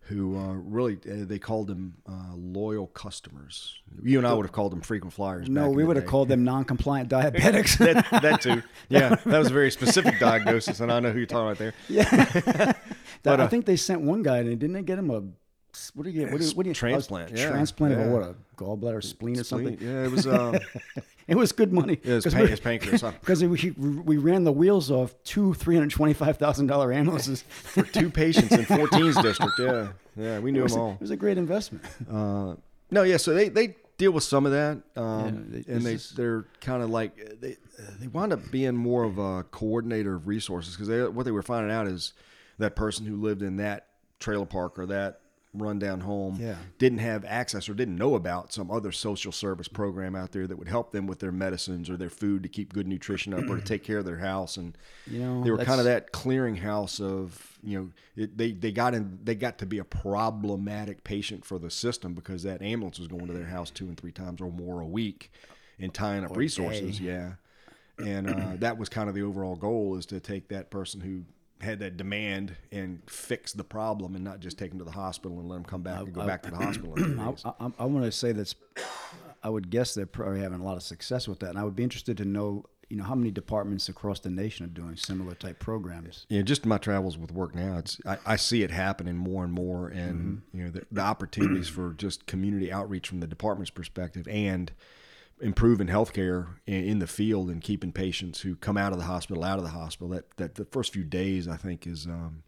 who uh, really uh, they called them uh, loyal customers. You and I would have called them frequent flyers.
No, we would have called them non-compliant diabetics.
that, that too. Yeah, that was a very specific diagnosis, and I know who you're talking about there.
That-
But,
I
uh,
think they sent one guy, and didn't they get him a what do you get? What do you, what do you
Transplant, yeah,
transplant of
yeah.
a what? A gallbladder, spleen, or something.
Yeah, it was. Um,
It was good money.
it was pan-
we-
pancreas. Huh?
Because we, we ran the wheels off two three hundred twenty-five thousand dollar ambulances.
For two patients in 14's district. Yeah, yeah, we knew
was,
them all.
it was a great investment.
Uh, no, yeah. So they, they deal with some of that, um,
Yeah,
and they they're kind of like they they wind up being more of a coordinator of resources because they what they were finding out is that person who lived in that trailer park or that rundown home
Yeah.
didn't have access or didn't know about some other social service program out there that would help them with their medicines or their food to keep good nutrition up or to take care of their house and
You know,
they were kind of that clearinghouse of you know it, they they got in they got to be a problematic patient for the system because that ambulance was going to their house two and three times or more a week and tying up resources
day.
yeah and uh, that was kind of the overall goal is to take that person who had that demand and fix the problem and not just take them to the hospital and let them come back and go back to the hospital
I. I, I want to say that's. I would guess they're probably having a lot of success with that, and I would be interested to know, you know, how many departments across the nation are doing similar type programs.
Yeah, just my travels with work now, it's I, I see it happening more and more, and mm-hmm. you know the, the opportunities for just community outreach from the department's perspective and improving healthcare in, in the field and keeping patients who come out of the hospital out of the hospital. That that the first few days I think is, um,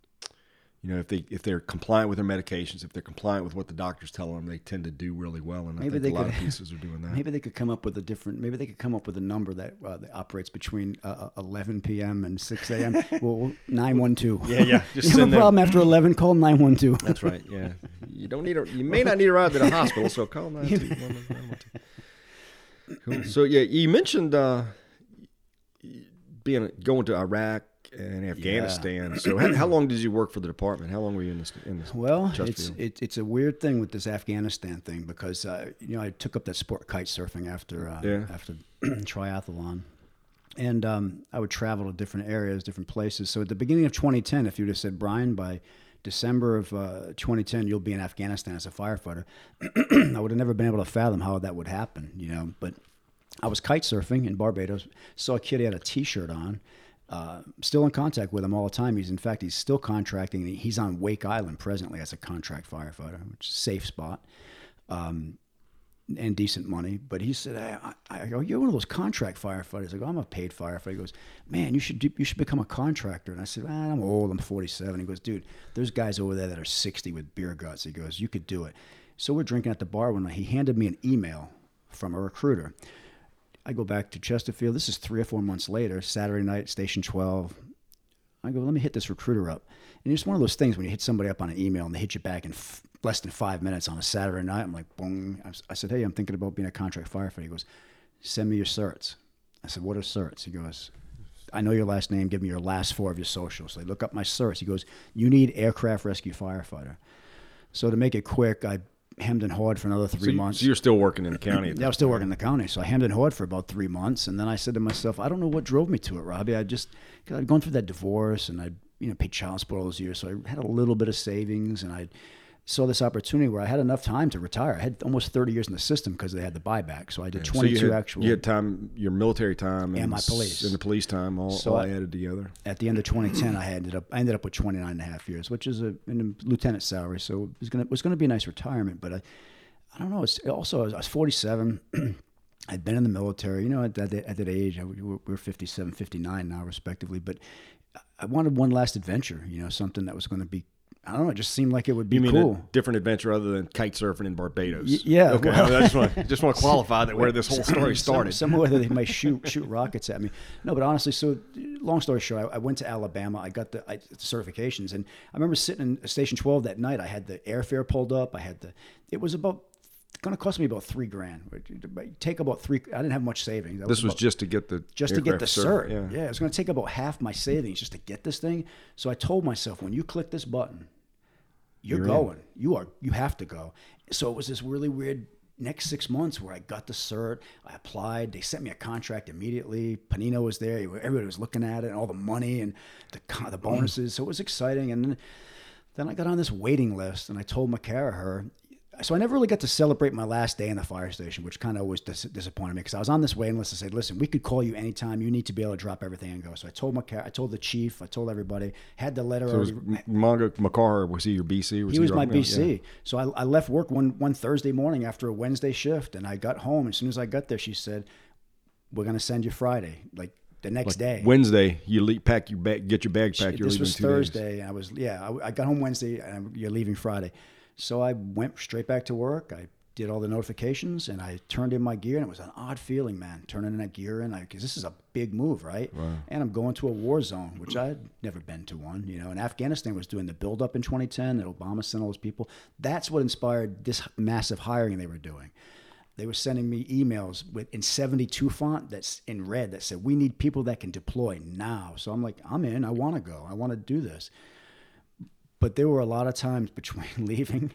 you know, if they if they're compliant with their medications, if they're compliant with what the doctors tell them, they tend to do really well. And
maybe
I think a
could, lot
of pieces are doing that.
Maybe they could come up with a different. Maybe they could come up with a number that, uh, that operates between uh, uh 11 p.m. and 6 a.m. well, 912.
Yeah, yeah. Just
you have a problem after 11, call 912.
That's right. Yeah. You don't need a. You may not need a ride to the hospital, so call 912. Cool. So yeah, you mentioned uh, being going to Iraq and Afghanistan. So how, how long did you work for the department? How long were you in this? In this
Well, it's it, it's a weird thing with this Afghanistan thing because uh, you know I took up that sport kite surfing after uh,
Yeah.
after triathlon, and um, I would travel to different areas, different places. So at the beginning of 2010, if you'd have said Brian by December of uh, 2010 you'll be in Afghanistan as a firefighter, I would have never been able to fathom how that would happen. You know, but I was kite surfing in Barbados. Saw a kid he had a T-shirt on. Uh, still in contact with him all the time. He's in fact he's still contracting. He's on Wake Island presently as a contract firefighter, which is a safe spot um, and decent money. But he said, I, I, I go, you're one of those contract firefighters. I go, I'm a paid firefighter. He goes, man, you should do, you should become a contractor. And I said, ah, I'm old. I'm 47. He goes, dude, there's guys over there that are 60 with beer guts. He goes, you could do it. So we're drinking at the bar one night. He handed me an email from a recruiter. I go back to Chesterfield. This is three or four months later, Saturday night, Station 12. I go, let me hit this recruiter up. And it's one of those things when you hit somebody up on an email and they hit you back in f- less than five minutes on a Saturday night. I'm like, boom. I said, hey, I'm thinking about being a contract firefighter. He goes, send me your certs. I said, what are certs? He goes, I know your last name. Give me your last four of your socials. So I look up my certs. He goes, you need aircraft rescue firefighter. So to make it quick, I hemmed and hawed for another
so,
three
you-
months.
so you're still working in the county.
Yeah, I was still working in the county, so I hemmed and hawed for about three months, and then I said to myself, I don't know what drove me to it, Robbie. I just because I'd gone through that divorce, and I you know paid child support all those years, so I had a little bit of savings, and I saw this opportunity where I had enough time to retire. I had almost thirty years in the system because they had the buyback, so I did
So
twenty two
you had,
actual.
You had time, your military time, and,
And my police.
and the police time, all,
So
all
I-
added together.
At the end of 2010, I ended up I ended up with 29 and a half years, which is a, in a lieutenant salary, so it was gonna it was gonna be a nice retirement, but I I don't know. It's also I was, I was 47. I'd been in the military, you know, at that, at that age, I, we were we're 57, 59 now, respectively. But I wanted one last adventure, you know, something that was going to be, I don't know, it just seemed like it would be
You mean
cool.
a different adventure other than kite surfing in Barbados?
Y- yeah,
Okay.
well-
I just want just want to qualify that where this whole story
Some-
started.
somewhere that they might shoot shoot rockets at me. No, but honestly, so long story short, I, I went to Alabama. I got the, I, the certifications, and I remember sitting in Station Twelve that night. I had the airfare pulled up. I had the. It was about going to cost me about three grand. Take about three. I didn't have much savings.
This was
about-
just to get the
just to get the cert.
cert,
Yeah. it was going to take about half my savings just to get this thing. So I told myself, when you click this button, you're,
You're in.
going. You are. You have to go. So it was this really weird next six months where I got the cert. I applied. They sent me a contract immediately. Panino was there. Everybody was looking at it, and all the money and the the mm. bonuses. So it was exciting. And then, then I got on this waiting list, and I told Makara her. So I never really got to celebrate my last day in the fire station, which kind of always dis- disappointed me because I was on this waiting list I said, "Listen, we could call you anytime. You need to be able to drop everything and go." So I told Makara, I told the chief, I told everybody, had the letter
So was Mongo McCarr was he your BC? Was
He was
your-
my BC.
yeah.
So I, I left work one, one Thursday morning after a Wednesday shift, and I got home. As soon as I got there, she said, "We're going to send you Friday, like the next day."
Wednesday, you leave, pack your bag, get your bag packed. You're
this
leaving
was
days.
Thursday. and I was yeah. I, I got home Wednesday, and you're leaving Friday. So I went straight back to work. I did all the notifications, and I turned in my gear, and it was an odd feeling, man, turning in that gear in, because this is a big move, right? And I'm going to a war zone, which I'd never been to one, you know. And Afghanistan was doing the build up in 2010. That Obama sent all those people. That's what inspired this massive hiring they were doing they were sending me emails with in 72 font that's in red that said we need people that can deploy now so i'm like i'm in i want to go i want to do this but there were a lot of times between leaving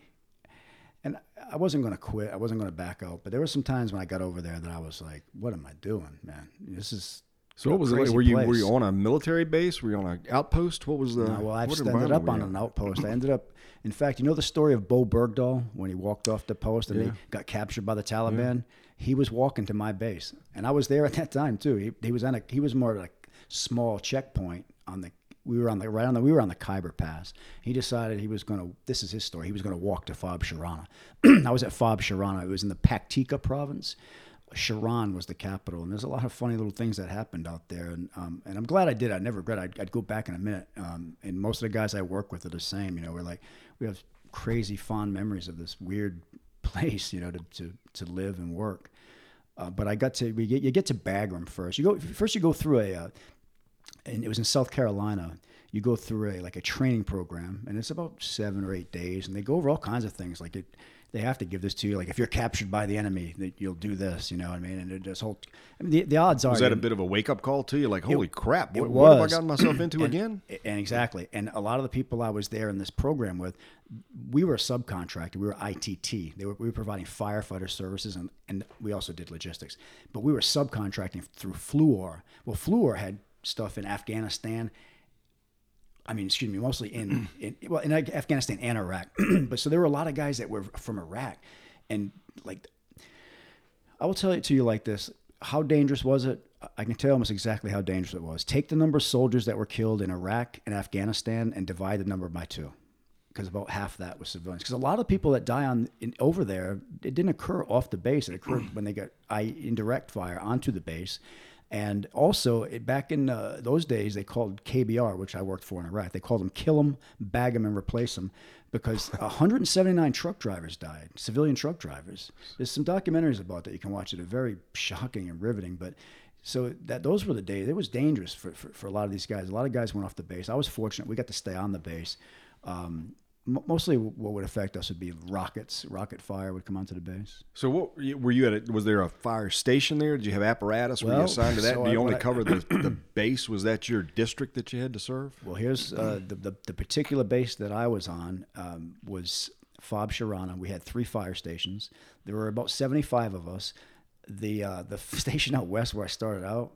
and i wasn't going to quit i wasn't going to back out but there were some times when i got over there that i was like what am i doing man this is
So what was it like? Were you were you on a military base? Were you on an outpost? What was the?
No, well, I just ended up on an outpost. I ended up, in fact, you know the story of Bowe Bergdahl when he walked off the post and
Yeah.
he got captured by the Taliban. He was walking to my base, and I was there at that time too. He, he was on a he was more like small checkpoint on the. We were on the right on the we were on the Khyber Pass. He decided he was going to. This is his story. He was going to walk to Fob Sharana. I was at Fob Sharana. It was in the Paktika province. Sharon was the capital, and there's a lot of funny little things that happened out there, and um, and I'm glad I did. I never regret. I'd, I'd go back in a minute, um, and most of the guys I work with are the same. You know, we're like we have crazy fond memories of this weird place, you know, to to, to live and work. Uh, but I got to we get you get to Bagram first. You go first. You go through a, uh, and it was in South Carolina. You go through a like a training program, and it's about seven or eight days, and they go over all kinds of things like it they have to give this to you. Like if you're captured by the enemy, that you'll do this. You know what I mean? And it just whole. I mean, the, the odds are.
Was that a bit of a wake up call to you? Like, holy
it,
crap!
What,
what, have I gotten myself into
and,
again?
And exactly, and a lot of the people I was there in this program with, we were a subcontractor. We were ITT. They were, we were providing firefighter services, and, and we also did logistics. But we were subcontracting through Fluor. Well, Fluor had stuff in Afghanistan I mean, excuse me, mostly in, in well in Afghanistan and Iraq. but so there were a lot of guys that were from Iraq, and like, I will tell it to you like this: how dangerous was it? I can tell you almost exactly how dangerous it was. Take the number of soldiers that were killed in Iraq and Afghanistan and divide the number by two, because about half that was civilians. Because a lot of people that die on in, over there, it didn't occur off the base. It occurred when they got I, indirect fire onto the base and also, it, back in uh, those days, they called KBR, which I worked for in Iraq, they called them kill them, bag them, and replace them because 179 truck drivers died, civilian truck drivers. There's some documentaries about that you can watch that are very shocking and riveting. But so that those were the days. It was dangerous for, for, for, a lot of these guys. A lot of guys went off the base. I was fortunate. We got to stay on the base. Um, mostly what would affect us would be rockets. Rocket fire would come onto the base.
So what were you at? A, was there a fire station there? Did you have apparatus? Were you assigned to that? So Do you I, only I, cover the, the base? Was that your district that you had to serve?
Well, here's uh, the, the, the particular base that I was on um, was Fob Sharana. We had three fire stations. There were about 75 of us. The uh, the station out west where I started out,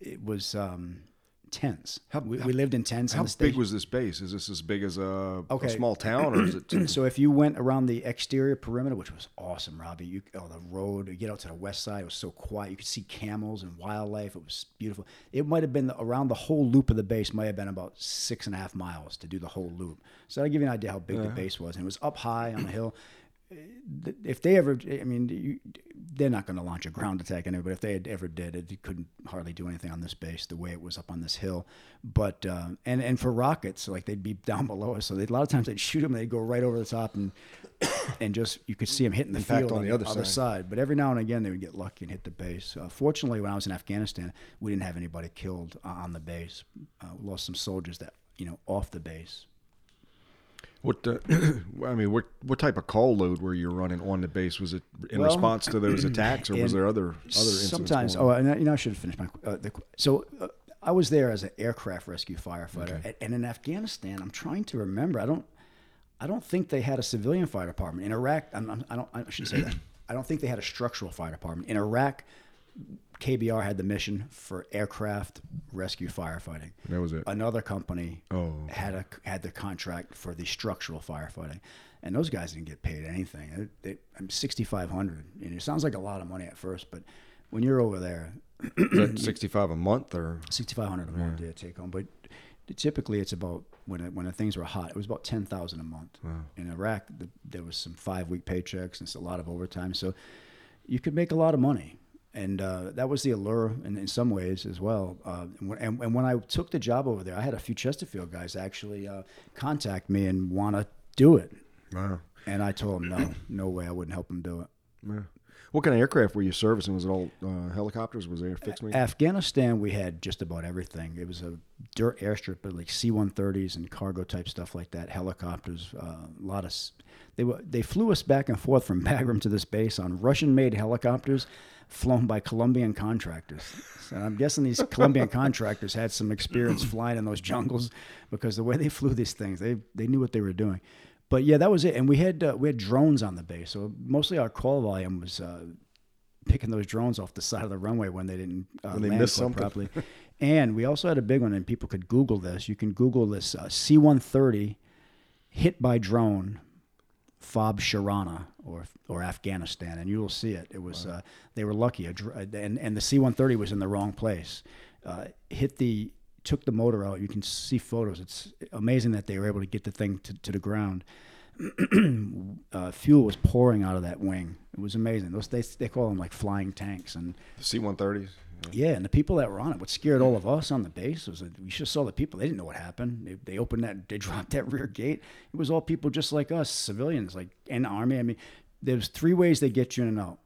it was um, tents. How, we, we lived in tents.
How big was this base? Is this as big as a, okay. a small town, or is it?
so if you went around the exterior perimeter, which was awesome, Robbie, you oh the road, you get out to the west side, it was so quiet. You could see camels and wildlife. It was beautiful. It might have been the, around the whole loop of the base. Might have been about six and a half miles to do the whole loop. So I give you an idea how big yeah. the base was, and it was up high on the hill if they ever, I mean, you, they're not going to launch a ground attack anyway. But if they ever did, it couldn't hardly do anything on this base the way it was up on this hill. But uh, and and for rockets, like they'd be down below us, so a lot of times they'd shoot them, they'd go right over the top, and and just you could see them hitting the field on, on the other, other side. side. But every now and again, they would get lucky and hit the base. Uh, fortunately, when I was in Afghanistan, we didn't have anybody killed on the base. Uh, we lost some soldiers that you know off the base.
What uh, I mean, what what type of call load were you running on the base? Was it in well, response to those attacks, or was there other other
sometimes? Oh, and I, you know, I should have finished my. Uh, the, so uh, I was there as an aircraft rescue firefighter, okay. and in Afghanistan, I'm trying to remember. I don't, I don't think they had a civilian fire department in Iraq. I'm, I'm, I don't. I shouldn't say that. I don't think they had a structural fire department in Iraq. KBR had the mission for aircraft rescue firefighting.
That was it.
Another company oh. had a had the contract for the structural firefighting, and those guys didn't get paid anything. They, they, I'm 6,500, and it sounds like a lot of money at first, but when you're over there,
sixty five a month or
sixty five hundred a month, yeah, take home. But typically, it's about when it, when the things were hot, it was about ten thousand a month. Wow. In Iraq, the, there was some five week paychecks and it's a lot of overtime, so you could make a lot of money and uh, that was the allure in, in some ways as well. Uh, and, when, and, and, when I took the job over there, I had a few Chesterfield guys actually uh, contact me and want to do it. Wow. And I told them, no, no way, I wouldn't help them do it.
Yeah. What kind of aircraft were you servicing? Was it all uh, helicopters? Was there fixed wing?
Afghanistan, we had just about everything. It was a dirt airstrip, but like C-130s and cargo type stuff like that. Helicopters, uh, a lot of. They were they flew us back and forth from Bagram to this base on Russian-made helicopters flown by Colombian contractors. And I'm guessing these Colombian contractors had some experience flying in those jungles because the way they flew these things, they they knew what they were doing. But yeah, that was it. And we had uh, we had drones on the base, so mostly our call volume was uh, picking those drones off the side of the runway when they didn't uh, when they land missed something. properly. and we also had a big one, and people could Google this. You can Google this uh, C-130 hit by drone Fob Sharana or or Afghanistan, and you will see it. It was wow. uh, they were lucky, and and the C-130 was in the wrong place. Uh, hit the took the motor out. You can see photos. It's amazing that they were able to get the thing to, to the ground. uh, fuel was pouring out of that wing. It was amazing. Those they they call them like flying tanks, and
The C-130s.
Yeah, and the people that were on it, what scared all of us on the base was that we just saw the people. They didn't know what happened. They, they opened that, they dropped that rear gate. It was all people just like us, civilians, like and army. I mean, there's three ways they get you in and out.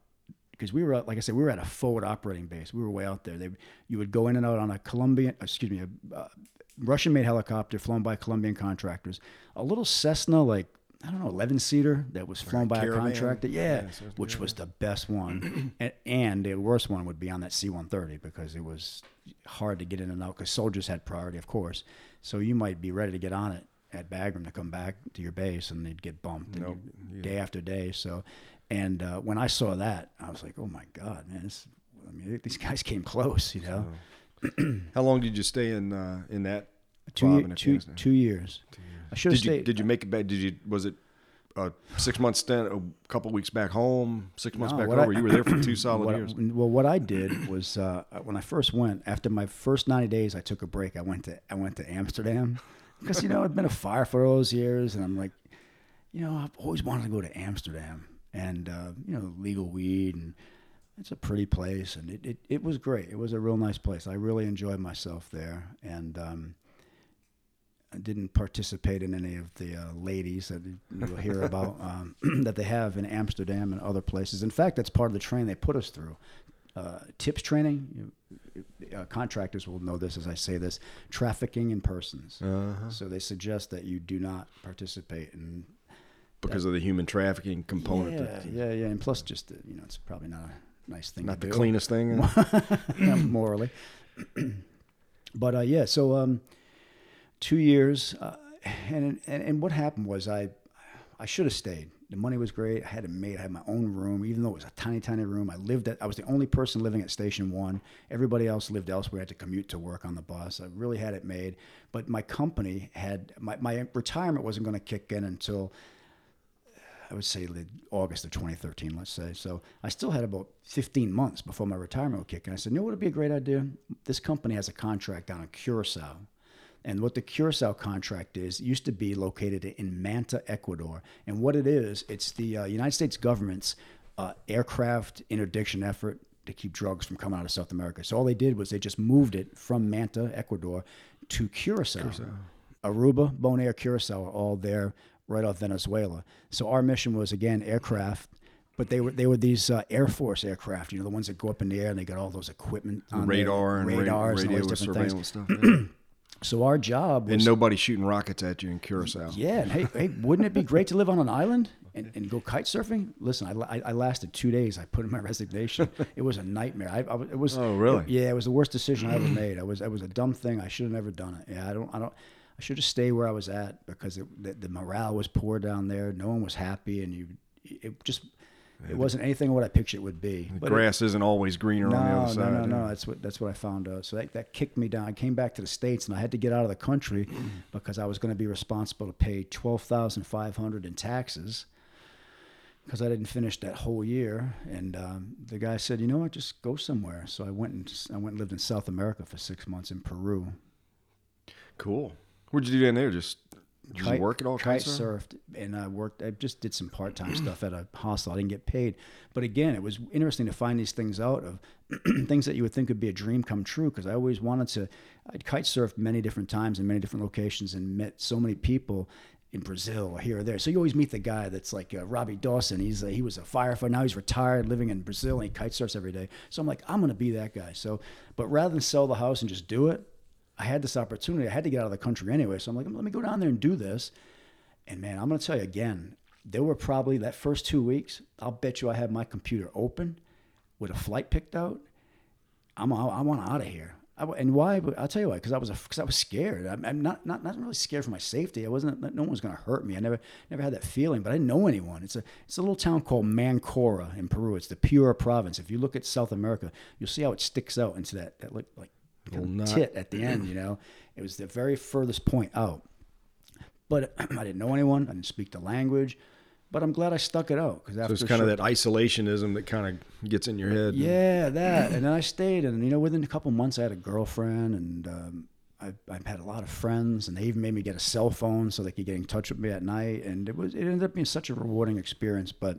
Because we were, like I said, we were at a forward operating base. We were way out there. They, you would go in and out on a Colombian, excuse me, a uh, Russian-made helicopter flown by Colombian contractors. A little Cessna, like I don't know, 11 seater that was flown by a contractor. Yeah,
Yeah, so
which was the best one. and, and the worst one would be on that C 130 because it was hard to get in and out because soldiers had priority, of course. So you might be ready to get on it at Bagram to come back to your base and they'd get bumped
Nope.
you- day after day. So, and uh, when I saw that, I was like, oh my God, man, this, I mean, these guys came close, you know?
How long did you stay in uh, in that
two,
Bob
ye-
in
two,
Afghanistan?
two years. I should have
Did you
stayed.
did you make it back? Did you was it a six month stint, a couple weeks back home, six months
No,
back over?
I-
you were there for two solid
what
years.
well, what I did was uh, when I first went, after my first ninety days, I took a break. I went to I went to Amsterdam because you know I'd been a fire for all those years, and I'm like, you know, I've always wanted to go to Amsterdam, and uh, you know, legal weed, and it's a pretty place, and it, it, it was great. It was a real nice place. I really enjoyed myself there, and. Um, I didn't participate in any of the uh, ladies that you'll hear about um, that they have in Amsterdam and other places. In fact, that's part of the training they put us through. Uh, tips training. You, uh, contractors will know this as I say this. Trafficking in persons.
Uh-huh.
So they suggest that you do not participate in.
Because of the human trafficking component.
Yeah,
that-
yeah, yeah, and plus, just uh, you know, it's probably not a nice thing
Not the
do.
cleanest thing.
yeah, morally. but uh, yeah, so um, two years, uh, and, and and what happened was I I should have stayed. The money was great. I had it made. I had my own room, even though it was a tiny, tiny room. I lived at. I was the only person living at Station One. Everybody else lived elsewhere. I had to commute to work on the bus. I really had it made. But my company had my my retirement wasn't going to kick in until I would say August of 2013, let's say. So I still had about 15 months before my retirement would kick in. I said, you know what would be a great idea? This company has a contract down in Curacao. And what the Curacao contract is, used to be located in Manta, Ecuador. And what it is, it's the uh, United States government's uh, aircraft interdiction effort to keep drugs from coming out of South America. So all they did was they just moved it from Manta, Ecuador, to Curacao. Aruba, Bonaire, Curacao are all there right off Venezuela. So our mission was again aircraft, but they were they were these uh, Air Force aircraft. You know the ones that go up in the air and they got all those equipment on
radar and ra-
radars
radio
and all these different
surveillance
things.
stuff. yeah.
So our job was
and nobody shooting rockets at you in Curacao.
yeah. And hey, hey, wouldn't it be great to live on an island and, and go kite surfing? Listen, I, I, I lasted two days. I put in my resignation. It was a nightmare. I, I it was.
Oh, really?
yeah, it was the worst decision I ever made. I was. It was a dumb thing. I should have never done it. Yeah, I don't. I don't. I should have stayed where I was at because it, the, the morale was poor down there. No one was happy, and you. It just. It wasn't anything what I pictured it would be.
The
But
grass isn't always greener on the
no,
other
no,
side.
no,
yeah.
no. That's what that's what I found out. So that, that kicked me down. I came back to the states, and I had to get out of the country because I was going to be responsible to pay twelve thousand five hundred in taxes because I didn't finish that whole year. And um, the guy said, "You know what? Just go somewhere." So I went and I went and lived in South America for six months in Peru.
Cool. What'd you do down there? Just, just
Kite-
work it all
kite
kinds of
surfed and I worked I just did some part-time stuff at a hostel. I didn't get paid. But again it was interesting to find these things out of things that you would think would be a dream come true because I always wanted to I'd kite surfed many different times in many different locations and met so many people in Brazil or here or there. So you always meet the guy that's like uh, Robbie Dawson. He's uh, he was a firefighter. Now he's retired living in Brazil and he kite surfs every day. So I'm like I'm gonna be that guy. So but rather than sell the house and just do it I had this opportunity. I had to get out of the country anyway. So I'm like, let me go down there and do this. And man, I'm going to tell you again, there were probably that first two weeks, I'll bet you I had my computer open with a flight picked out. I'm, I, I want out of here. I, and why? I'll tell you why. Because I was, because I was scared. I'm, I'm not, not, not really scared for my safety. I wasn't. No one was going to hurt me. I never, never had that feeling. But I didn't know anyone. It's a, it's a little town called Mancora in Peru. It's the Piura province. If you look at South America, you'll see how it sticks out into that, that like, like
Little
kind of
knot.
tit at the end. You know, it was the very furthest point out. But I didn't know anyone. I didn't speak the language. But I'm glad I stuck it out because
So it's kind of that isolationism that kind of gets in your head.
yeah, that. And then I stayed, and you know, within a couple months, I had a girlfriend, and um, I, I've had a lot of friends, and they even made me get a cell phone so they could get in touch with me at night. And it was, it ended up being such a rewarding experience. But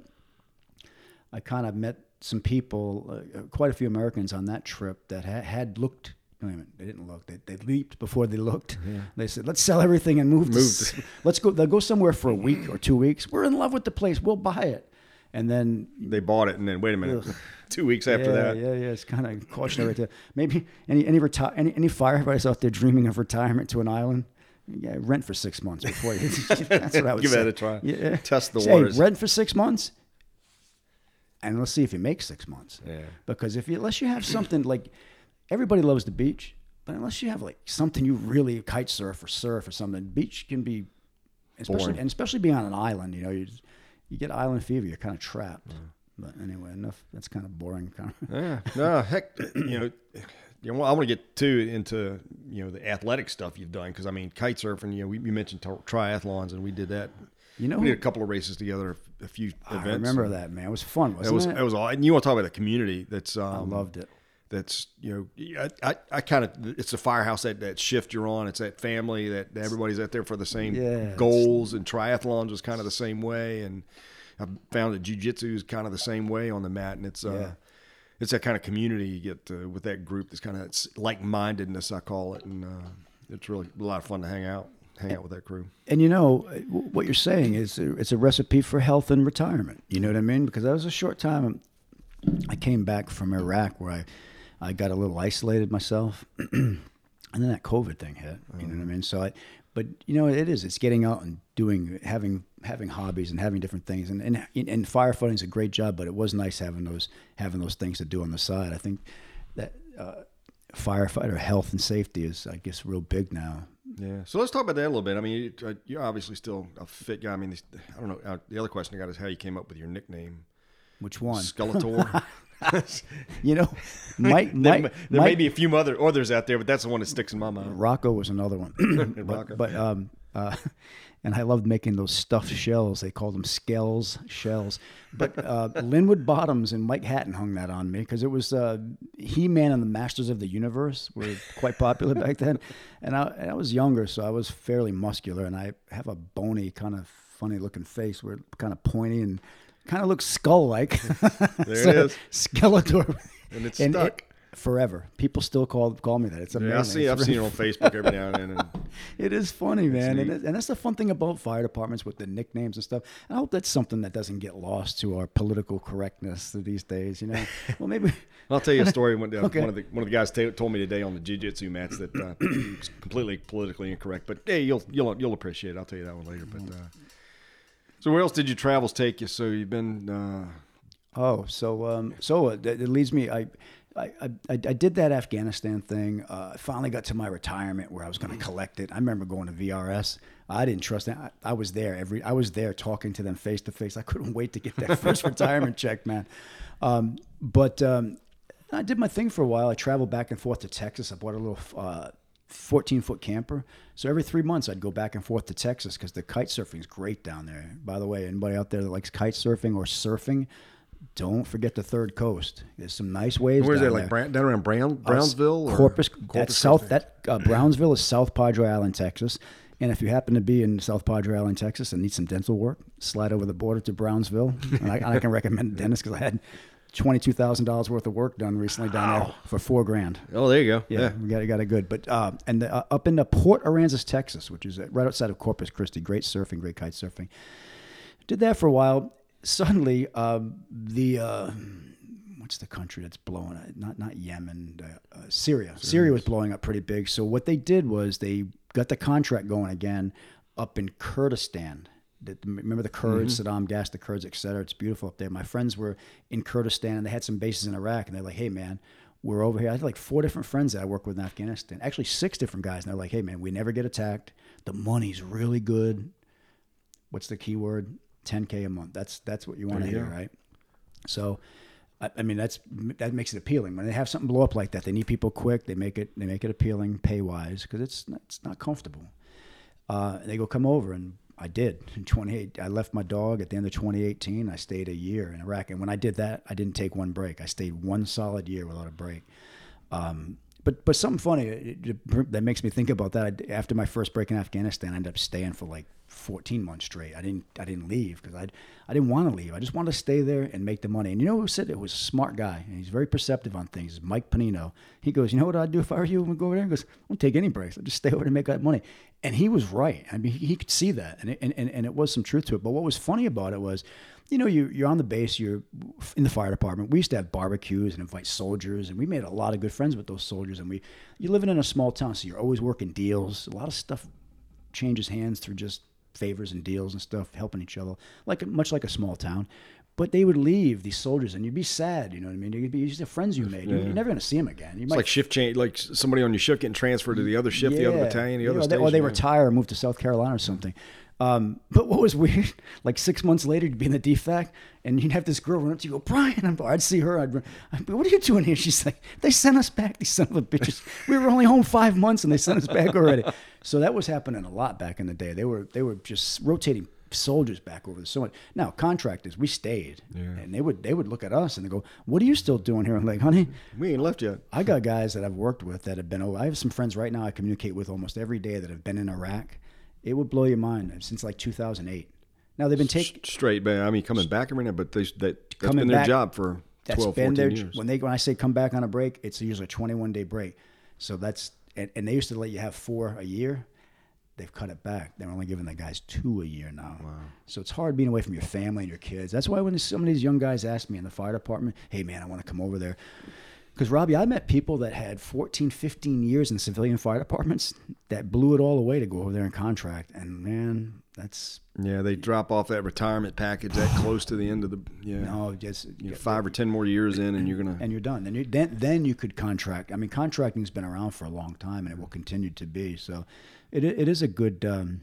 I kind of met some people, uh, quite a few Americans on that trip that ha- had looked. Wait a minute, they didn't look. They, they leaped before they looked. They said, "Let's sell everything and move. To, let's go. They'll go somewhere for a week or two weeks. We're in love with the place. We'll buy it." And then
They bought it, and then wait a minute,
Ugh.
two weeks after
yeah,
that,
Yeah, yeah, it's kind of cautionary to maybe any any reti- any any firefighters out there dreaming of retirement to an island. Yeah, rent for six months before you. That's what I would
Give
say.
that a try.
Yeah,
Test the
Say,
waters.
rent for six months, and let's see if you make six months.
Yeah.
Because if you unless you have something like everybody loves the beach, but unless you have like something you really kite surf or surf or something, beach can be, especially
Boring.
and especially being on an island. You know, you you get island fever. You're kind of trapped. But anyway, enough. That's kind of boring. Kind of.
Yeah, no, heck, you know, you know, I want to get too into you know the athletic stuff you've done because I mean kite surfing. You know, we, you mentioned triathlons, and we did that.
You know,
We did a couple of races together, a few
I
events.
I remember that man. It was fun, wasn't
It was
it?
it was all, and you want to talk about the community that's
I
um,
loved it.
That's you know I, I, I kind of it's the firehouse that, that shift you're on it's that family that everybody's out there for the same
Yeah,
goals and triathlons was kind of the same way and I found that jujitsu is kind of the same way on the mat and it's uh
Yeah.
it's that kind of community you get uh, with that group that's kind of like-mindedness I call it and uh, it's really a lot of fun to hang out hang out with that crew
And you know what you're saying is it's a recipe for health and retirement. You know what I mean? Because that was a short time. I came back from Iraq where I, I got a little isolated myself, and then that COVID thing hit. You know what I mean? So I, but you know it is. It's getting out and doing, having having hobbies and having different things. And and and firefighting is a great job, but it was nice having those having those things to do on the side. I think that. Uh, Firefighter health and safety is, I guess, real big now.
Yeah. So let's talk about that a little bit. I mean, you- uh, you're obviously still a fit guy. I mean, I don't know. Uh, the other question I got is how you came up with your nickname,
Which one?
Skeletor.
You know, Mike,
there
Mike,
there may
Mike
be a few other others out there, but that's the one that sticks in my mind.
Rocco was another one.
Rocco.
but, but um, uh, and I loved making those stuffed shells. They called them skells shells. But uh, Linwood Bottoms and Mike Hatton hung that on me because it was uh, He Man and the Masters of the Universe were quite popular back then. And I, and I was younger, so I was fairly muscular, and I have a bony, kind of funny looking face. We're kind of pointy and kind of looks skull like.
There it is.
Skeletor.
And it's
it-
stuck.
forever. People still call call me that. It's amazing.
Yeah, I see. I've seen it on Facebook every now and then. And
it is funny, man, and, it, and that's the fun thing about fire departments with the nicknames and stuff. And I hope that's something that doesn't get lost to our political correctness these days. You know, well maybe
I'll tell you a story. When, uh,
Okay.
one of the one of the guys ta told me today on the jiu-jitsu mats that uh, it's completely politically incorrect, but hey, you'll you'll you'll appreciate. it. I'll tell you that one later. But uh, so where else did your travels take you? So you've been. Uh,
Oh, so um, so it, it leads me. I, I, I, I did that Afghanistan thing. Uh, I finally got to my retirement where I was going to collect it. I remember going to VRS. I didn't trust that. I, I was there every. I was there talking to them face to face. I couldn't wait to get that first retirement check, man. Um, but um, I did my thing for a while. I traveled back and forth to Texas. I bought a little. Uh, 14 foot camper. So every three months, I'd go back and forth to Texas because the kite surfing is great down there. By the way, anybody out there that likes kite surfing or surfing, don't forget the third coast. There's some nice waves.
where's that? Like. Brown, down around Brown, Brownsville, or
Corpus. that's
Corpus
South. That uh, Brownsville is South Padre Island, Texas. And if you happen to be in South Padre Island, Texas, and need some dental work, slide over the border to Brownsville. and I, I can recommend a dentist because I had twenty-two thousand dollars worth of work done recently down there for four grand.
Oh, there you go.
Yeah,
Yeah.
we got it, got it good. But uh, and the, uh, up in the Port Aransas, Texas, which is uh, right outside of Corpus Christi, great surfing, great kite surfing. Did that for a while. Suddenly, um, the uh, what's the country that's blowing? up? Not not Yemen, uh, uh, Syria. Syria was blowing up pretty big. So what they did was they got the contract going again up in Kurdistan. The- Remember the Kurds, Saddam gassed the Kurds, et cetera. It's beautiful up there. My friends were in Kurdistan and they had some bases in Iraq, and they're like, "Hey, man, we're over here." I had like four different friends that I work with in Afghanistan. Actually, six different guys, and they're like, "Hey, man, we never get attacked. The money's really good. What's the key word? 10k a month. That's that's what you want to hear, right?" So, I, I mean, that's that makes it appealing. When they have something blow up like that, they need people quick. They make it they make it appealing pay wise because it's not, it's not comfortable. Uh, they go come over, and I did in 28. I left my dog at the end of 2018. I stayed a year in Iraq, and when I did that, I didn't take one break. I stayed one solid year without a break. Um, but but something funny it- it- that makes me think about that. I- After my first break in Afghanistan, I ended up staying for like 14 months straight. I didn't I didn't leave because I I didn't want to leave. I just wanted to stay there and make the money. And you know who said it was a smart guy and he's very perceptive on things. Mike Panino. He goes, you know what I'd do if I were you? I'm go over there. He goes, I don't take any breaks. I just stay over there and make that money. And he was right. I mean, he, he could see that, and, it, and and and it was some truth to it. But what was funny about it was, you know, you you're on the base, you're in the fire department. We used to have barbecues and invite soldiers, and we made a lot of good friends with those soldiers. And we you're living in a small town, so you're always working deals. A lot of stuff changes hands through just favors and deals and stuff, helping each other, like much like a small town. But they would leave these soldiers, and you'd be sad. You know what I mean? You'd be just the friends you made. You're, you're never going to see them again. You
It's like shift change, like somebody on your shift getting transferred to the other shift, the other battalion, the other
know,
station.
or they
yeah.
retire or move to South Carolina or something. Um, but what was weird, like six months later, you'd be in the DFAC and you'd have this girl run up to you, go, Brian. I'm, I'd see her. I'd, I'd be, what are you doing here? She's like, they sent us back, these son of a bitches. We were only home five months and they sent us back already. So that was happening a lot back in the day. They were, they were just rotating soldiers back over the so much. Now contractors, we stayed, and they would they would look at us and they go, "What are you still doing here?" I'm like, "Honey,
We ain't left yet.
I got guys that I've worked with that have been. Oh, I have some friends right now I communicate with almost every day that have been in Iraq. It would blow your mind since like 2008. Now they've been taking.
Straight, man. I mean, coming back every now, but they, that, that's
Coming
been their
back-
job for
That's
12,
been
14
their
years.
when they when I say come back on a break, it's usually a 21 day break. So that's and, and they used to let you have four a year. They've cut it back. They're only giving the guys two a year now. So it's hard being away from your family and your kids. That's why when some of these young guys ask me in the fire department, "Hey man, I want to come over there." Because Robbie, I met people that had 14, 15 years in civilian fire departments that blew it all away to go over there and contract. And man, that's
yeah, they drop off that retirement package that close to the end of the yeah.
no, just
You know, five or ten more years in, and you're gonna.
and you're done. Then you then then you could contract. I mean, contracting's been around for a long time, and it will continue to be. So, it it is a good um,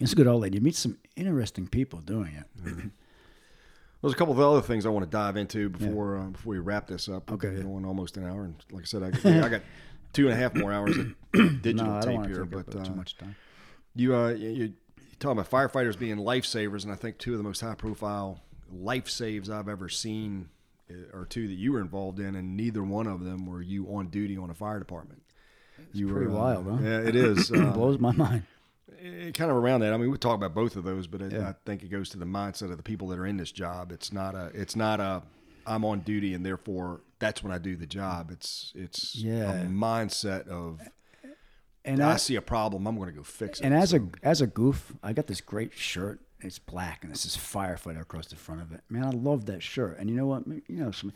it's a good outlet. You meet some interesting people doing it.
There's a couple of other things I want to dive into before uh, before we wrap this up.
Okay, yeah.
going almost an hour, and like I said, I got, I got two and a half more hours of digital
no,
tape here. But
up too
uh,
much time.
you uh, you, you talking about firefighters being lifesavers, and I think two of the most high profile life saves I've ever seen uh, are two that you were involved in, and neither one of them were you on duty on a fire department. you
pretty
were, uh,
wild, huh?
Yeah, it is. Uh,
Blows my mind.
it, kind of around that. I mean, we talk about both of those, but it,
Yeah.
I think it goes to the mindset of the people that are in this job. It's not a. It's not a. I'm on duty and therefore that's when I do the job. It's it's
Yeah.
a mindset of
And
I
I,
see a problem, I'm going to go fix it.
and as
So,
a as a goof, I got this great shirt. It's black, and this is firefighter across the front of it. Man, I love that shirt. And you know what? You know, some,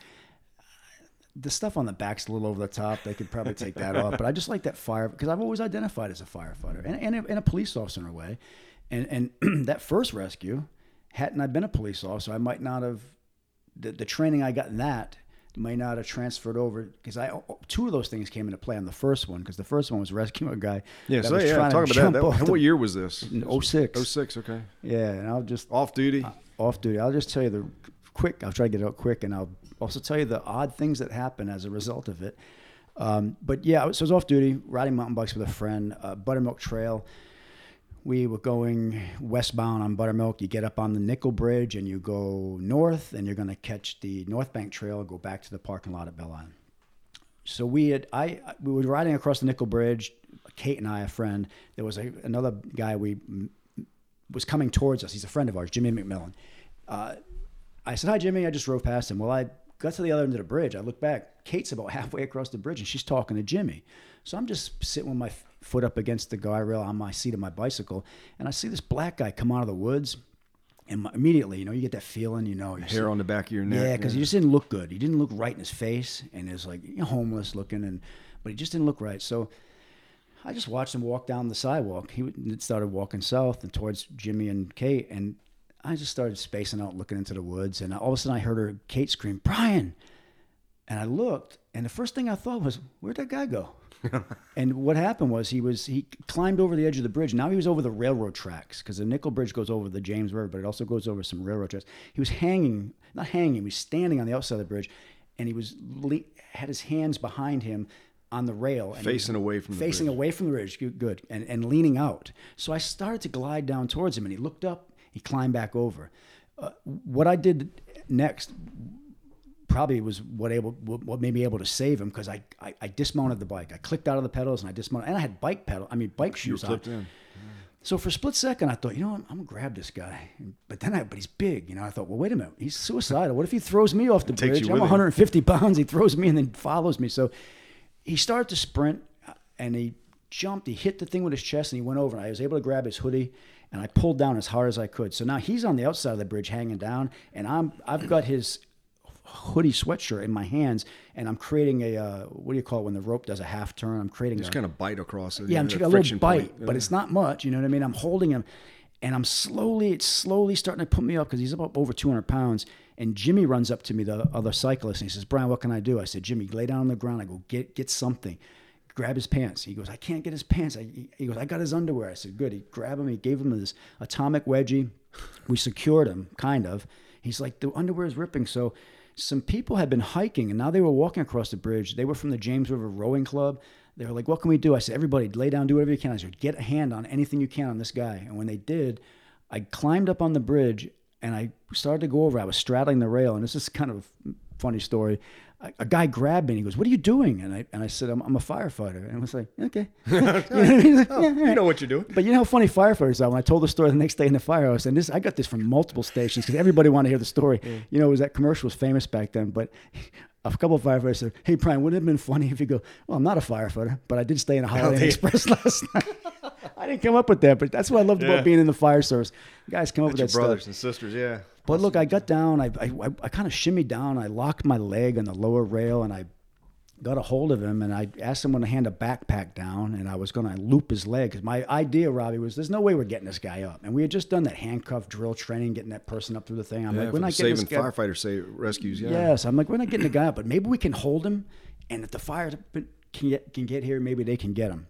the stuff on the back's a little over the top. They could probably take that off. But I just like that fire because I've always identified as a firefighter and, and, a, and a police officer in a way. And and that first rescue, hadn't I been a police officer, I might not have the, the training I got in that might not have transferred over because I two of those things came into play on the first one because the first one was rescuing a guy
yeah, so yeah,
trying
talk about that. that what year was this?
in 06.
06, okay.
Yeah, and I'll just
Off duty.
off duty. I'll just tell you the quick. I'll try to get it out quick, and I'll also tell you the odd things that happen as a result of it. Um, but yeah, so I was off duty riding mountain bikes with a friend, uh, Buttermilk Trail. We were going westbound on Buttermilk. You get up on the Nickel Bridge and you go north, and you're going to catch the North Bank Trail, go back to the parking lot at Belle Isle. So we had I we were riding across the Nickel Bridge. Kate and I, a friend. There was a, another guy we was coming towards us. He's a friend of ours, Jimmy McMillan. Uh, I said, Hi, Jimmy. I just drove past him. Well, I got to the other end of the bridge. I look back. Kate's about halfway across the bridge and she's talking to Jimmy. So I'm just sitting with my foot up against the guardrail on my seat of my bicycle. And I see this black guy come out of the woods. And my, immediately, you know, you get that feeling, you know,
Hair on the back of your neck.
yeah, because he just didn't look good. He didn't look right in his face, and was like you know, homeless looking, and but he just didn't look right. So I just watched him walk down the sidewalk. He started walking south and towards Jimmy and Kate, and I just started spacing out, looking into the woods, and all of a sudden I heard her Kate scream, "Brian!" And I looked, and the first thing I thought was, "Where'd that guy go?" and what happened was he was he climbed over the edge of the bridge. Now he was over the railroad tracks because the Nickel Bridge goes over the James River, but it also goes over some railroad tracks. He was hanging, not hanging, he was standing on the outside of the bridge, and he was le- had his hands behind him on the rail, and
Facing away from the
facing
bridge.
away from the bridge. Good, good, and and leaning out. So I started to glide down towards him, and he looked up. He climbed back over. Uh, what I did next probably was what able what made me able to save him because I, I I dismounted the bike. I clicked out of the pedals and I dismounted, and I had bike pedal. I mean bike shoes on. So for a split second, I thought, you know what, I'm gonna grab this guy. But then I, but he's big, you know. I thought, well, wait a minute, he's suicidal. What if he throws me off the bridge? I'm
with him.
150 pounds. He throws me and then follows me. So he started to sprint, uh, and he jumped. He hit the thing with his chest, and he went over. And I was able to grab his hoodie, and I pulled down as hard as I could. So now he's on the outside of the bridge, hanging down, and I'm I've got his hoodie sweatshirt in my hands, and I'm creating a uh, what do you call it when the rope does a half turn? I'm creating
Just
a,
kind of bite across it.
yeah, I'm taking a little bite,
point.
but it's not much. You know what I mean? I'm holding him, and I'm slowly, it's slowly starting to put me up because he's about over 200 pounds. And Jimmy runs up to me, the other cyclist, and he says, "Brian, what can I do?" I said, "Jimmy, lay down on the ground." I go, "Get, get something." Grab his pants. He goes, "I can't get his pants." I, he goes, "I got his underwear." I said, "Good." He grabbed him. He gave him this atomic wedgie. We secured him, kind of. He's like, "The underwear is ripping." So some people had been hiking and now they were walking across the bridge. They were from the James River Rowing Club. They were like, What can we do? I said, Everybody, lay down, do whatever you can. I said, Get a hand on anything you can on this guy. And when they did, I climbed up on the bridge and I started to go over. I was straddling the rail. And this is kind of a funny story. A, guy grabbed me and he goes, What are you doing? And I, and I said, I'm, I'm a firefighter. And I was like, Okay. You know what I mean? Like, oh, "Yeah, all
you know what you're doing.
But you know how funny firefighters are. When I told the story the next day in the firehouse, and this I got this from multiple stations because everybody wanted to hear the story. You know, it was that commercial was famous back then. But a couple of firefighters said, "Hey, Brian, wouldn't it have been funny if you go? Well, I'm not a firefighter, but I did stay in a Holiday oh,
Inn
Express last night. I didn't come up with that, but that's what I loved
Yeah.
about being in the fire service. You guys come up
That's
with
your
that
brothers
stuff.
and sisters, yeah.
But look, I got down. I I, I, I kind of shimmied down. I locked my leg on the lower rail, and I got a hold of him. And I asked someone to hand a backpack down, and I was going to loop his leg because my idea, Robbie, was there's no way we're getting this guy up. And we had just done that handcuff drill training, getting that person up through the thing. I'm
yeah
like, we're not getting
saving firefighter save, rescues, yeah.
Yes, I'm like, we're not getting the guy up, but maybe we can hold him, and if the fire can get, can get here, maybe they can get him.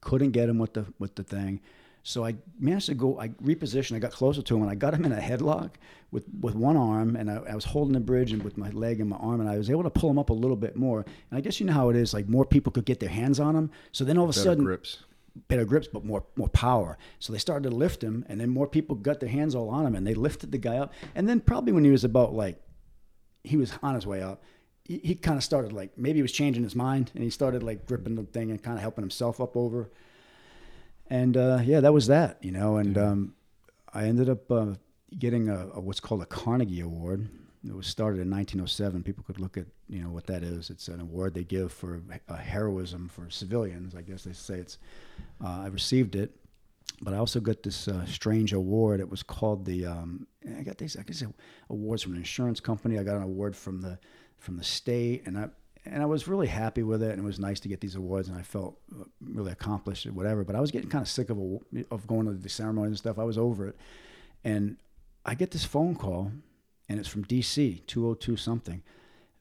Couldn't get him with the with the thing, so I managed to go. I repositioned. I got closer to him, and I got him in a headlock with with one arm, and I, I was holding the bridge and with my leg and my arm, and I was able to pull him up a little bit more. And I guess you know how it is, like more people could get their hands on him. So then all of a
Better
sudden,
grips.
better grips, but more more power. So they started to lift him, and then more people got their hands all on him, and they lifted the guy up. And then probably when he was about like, he was on his way up, he, he kind of started like maybe he was changing his mind, and he started like gripping the thing and kind of helping himself up over. And uh, yeah, that was that, you know. And um, I ended up uh, getting a, a what's called a Carnegie Award. It was started in 1907. People could look at you know what that is. It's an award they give for heroism for civilians. I guess they say it's. Uh, I received it, but I also got this uh, strange award. It was called the. Um, I got these. I guess awards from an insurance company. I got an award from the from the state, and I and I was really happy with it. And it was nice to get these awards, and I felt uh, really accomplished or whatever. But I was getting kind of sick of a, of going to the ceremonies and stuff. I was over it, and I get this phone call, and it's from DC, two hundred two something.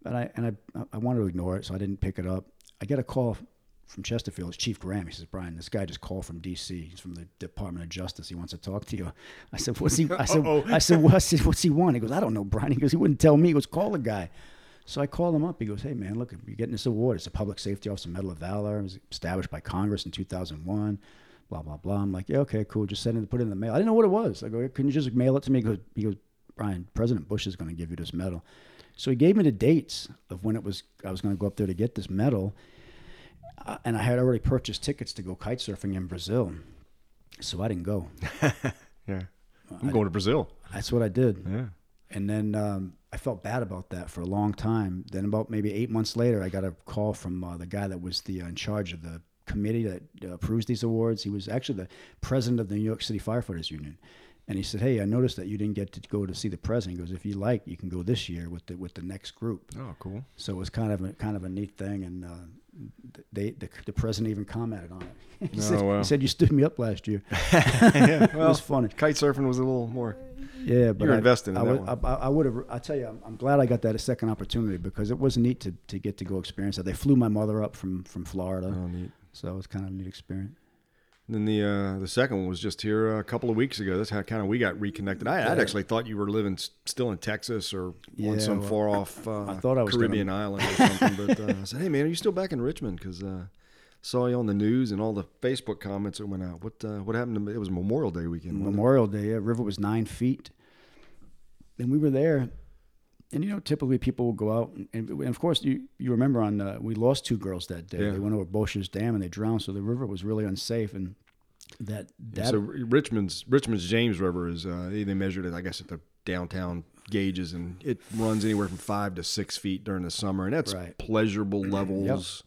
But I and I I wanted to ignore it, so I didn't pick it up. I get a call from Chesterfield. It's Chief Graham. He says, "Brian, this guy just called from D.C. He's from the Department of Justice. He wants to talk to you." I said, "What's he?" I said, "I said, what, I said, what's he want?" He goes, "I don't know, Brian." He goes, "He wouldn't tell me." He goes, "Call the guy." So I called him up. He goes, "Hey, man, look, you're getting this award. It's a Public Safety Officer Medal of Valor. It was established by Congress in 2001." Blah blah blah. I'm like, "Yeah, okay, cool. Just send it, put it in the mail." I didn't know what it was. I go, "Can you just mail it to me?" He goes, he goes Brian, President Bush is going to give you this medal. So he gave me the dates of when it was I was going to go up there to get this medal, uh, and I had already purchased tickets to go kite surfing in Brazil, so I didn't go.
Yeah. I'm going to Brazil.
That's what I did,
Yeah.
And then um, I felt bad about that for a long time. Then about maybe eight months later, I got a call from uh, the guy that was the uh, in charge of the committee that uh, approves these awards. He was actually the president of the New York City Firefighters Union. And he said, "Hey, I noticed that you didn't get to go to see the president." He goes, "If you like, you can go this year with the with the next group."
Oh, cool.
So it was kind of a kind of a neat thing, and uh, they the, the president even commented on it. he,
Oh,
said,
wow.
he said, "You stood me up last year."
yeah.
it was funny.
Kite surfing was a little more.
Yeah, but
were
I,
invested in
I,
that
would-. I, I would have. I tell you, I'm, I'm glad I got that a second opportunity because it was neat to, to get to go experience that. They flew my mother up from from Florida,
Oh, neat.
so it was kind of a neat experience.
Then the uh, the second one was just here a couple of weeks ago. That's how kind of we got reconnected. I, I'd
Yeah.
actually thought you were living s- still in Texas or
Yeah,
on some
well,
far off uh,
I thought I was
Caribbean island or something. But uh, I said, "Hey man, are you still back in Richmond?" Because uh, saw you on the news and all the Facebook comments that went out. What uh, what happened to me? It was Memorial Day weekend.
Memorial Day, yeah, river was nine feet, and we were there. And you know, typically people will go out, and, and of course, you you remember on uh, we lost two girls that day.
Yeah.
They went over Bosher's Dam and they drowned, so the river was really unsafe. And that
Yeah, so Richmond's Richmond's James River is uh, they measured it I guess at the downtown gauges and it runs anywhere from five to six feet during the summer and that's
Right.
pleasurable levels.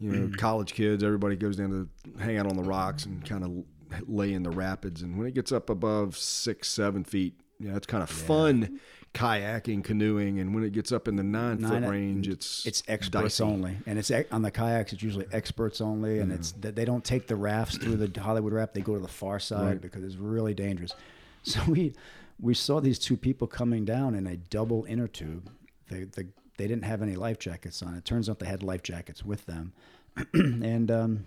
You know, college kids, everybody goes down to hang out on the rocks and kind of lay in the rapids. And when it gets up above six, seven feet, yeah, it's kind of fun kayaking, canoeing. And when it gets up in the nine,
Nine-
foot range, it's
it's experts
dicey.
only, and it's on the kayaks. It's usually experts only, and it's that they don't take the rafts through the Hollywood Raft. They go to the far side
Right.
because it's really dangerous. So we we saw these two people coming down in a double inner tube. They the, they didn't have any life jackets on. It turns out they had life jackets with them, and um,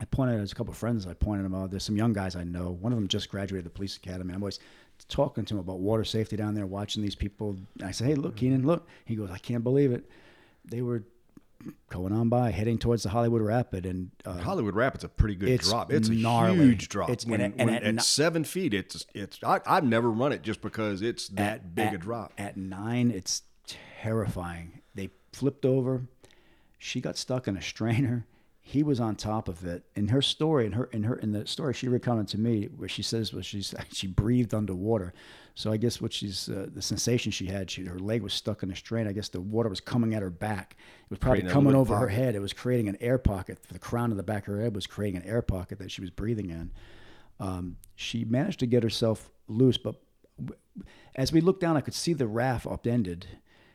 I pointed. Out there's a couple of friends. I pointed them out. There's some young guys I know. One of them just graduated the police academy. I'm always talking to him about water safety down there, watching these people. I said, "Hey, look, Keenan, look." He goes, "I can't believe it. They were going on by, heading towards the Hollywood Rapid, and uh,
Hollywood Rapids a pretty good
It's
drop. It's a
gnarly.
huge drop.
It's-
when,
and at-
when
and
at,
at
seven feet, it's it's. I, I've never run it just because it's that big
at,
a drop.
At nine, it's terrifying. They flipped over. She got stuck in a strainer. He was on top of it. In her story, in her in her in the story she recounted to me, where she says was she's she breathed underwater. So I guess what she's uh, the sensation she had, she her leg was stuck in a strain. I guess the water was coming at her back. It was probably
Creating
coming over her head. It was creating an air pocket. The crown of the back of her head was creating an air pocket that she was breathing in. Um, she managed to get herself loose, but as we looked down, I could see the raft upended,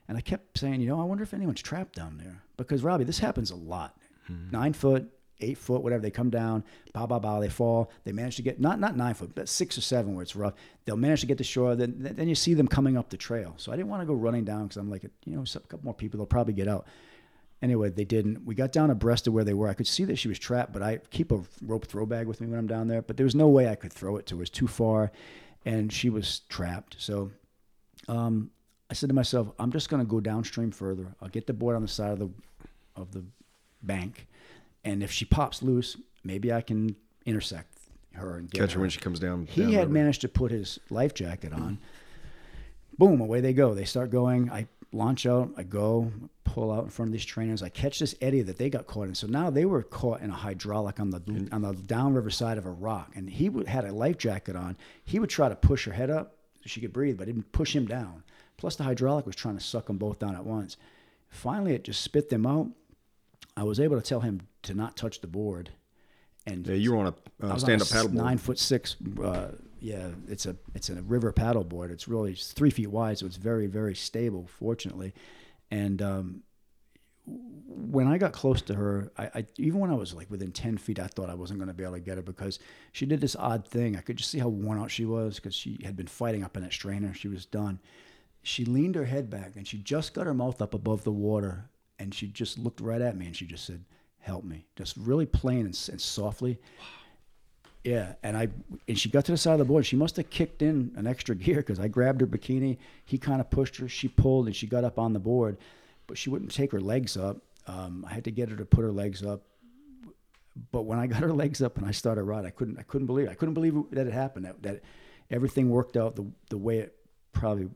and I kept saying, you know, I wonder if anyone's trapped down there because Robbie, this happens a lot. Nine foot, eight foot, whatever. They come down, bow, bow, bow. They fall. They manage to get not not nine foot, but six or seven where it's rough. They'll manage to get to shore. Then then you see them coming up the trail. So I didn't want to go running down because I'm like, you know, a couple more people. They'll probably get out. Anyway, they didn't. We got down abreast of where they were. I could see that she was trapped, but I keep a rope throw bag with me when I'm down there. But there was no way I could throw it to her. It was too far, and she was trapped. So um, I said to myself, I'm just going to go downstream further. I'll get the board on the side of the of the bank, and if she pops loose, maybe I can intersect her and get
Catch her when she comes down.
he
down
had
river.
managed to put his life jacket on. Boom, away they go. They start going. I launch out. I go, pull out in front of these strainers. I catch this eddy that they got caught in. So now they were caught in a hydraulic on the on the downriver side of a rock, and he would, had a life jacket on. He would try to push her head up so she could breathe, but it didn't push him down. Plus, the hydraulic was trying to suck them both down at once. Finally, it just spit them out. I was able to tell him to not touch the board, and
Yeah, you were on a uh, stand-up
on a s-
paddleboard.
nine foot six. Uh, yeah, it's a it's a river paddleboard. It's really it's three feet wide, so it's very very stable. Fortunately, and um, when I got close to her, I, I even when I was like within ten feet, I thought I wasn't going to be able to get her because she did this odd thing. I could just see how worn out she was because she had been fighting up in that strainer. She was done. She leaned her head back and she just got her mouth up above the water and she just looked right at me and she just said, "Help me," just really plain and, and softly. Yeah, and I and she got to the side of the board. She must have kicked in an extra gear because I grabbed her bikini. He kind of pushed her. She pulled and she got up on the board, but she wouldn't take her legs up. Um, I had to get her to put her legs up. But when I got her legs up and I started ride, I couldn't. I couldn't believe. It. I couldn't believe that it happened. That, that everything worked out the the way it probably.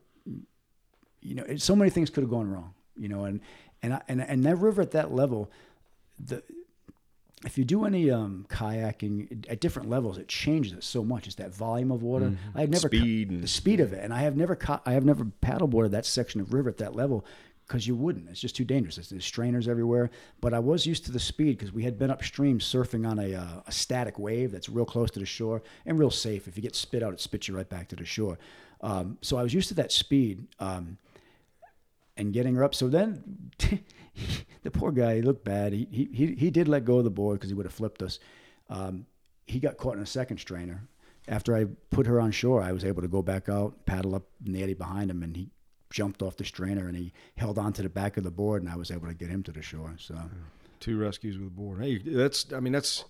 You know, it, so many things could have gone wrong. You know, and and I, and and that river at that level, the if you do any um, kayaking at different levels, it changes it so much. It's that volume of water. I had never ca-
Speed and-
the speed of it, and I have never ca- I have never paddleboarded that section of river at that level because you wouldn't. It's just too dangerous. There's, there's strainers everywhere. But I was used to the speed because we had been upstream surfing on a, uh, a static wave that's real close to the shore and real safe. If you get spit out, it spits you right back to the shore. Um, so I was used to that speed. Um, and getting her up. So then the poor guy, he looked bad. He, he, he, did let go of the board because he would have flipped us. Um, he got caught in a second strainer. After I put her on shore, I was able to go back out, paddle up in the eddy behind him, and he jumped off the strainer and he held onto the back of the board, and I was able to get him to the shore. So
Two rescues with a board. Hey, that's. I mean, that's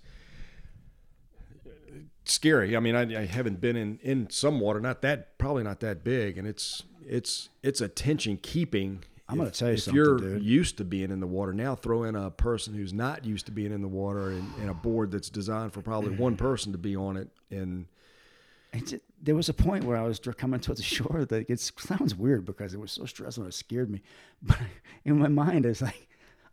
scary. I mean, I, I haven't been in in some water, not that probably not that big, and it's it's it's attention keeping.
I'm gonna tell you
if
something,
you're
dude.
used to being in the water, now throw in a person who's not used to being in the water and, and a board that's designed for probably one mm. person to be on it, and
it just, there was a point where I was coming towards the shore that it sounds weird because it was so stressful and it scared me. But in my mind, it's like,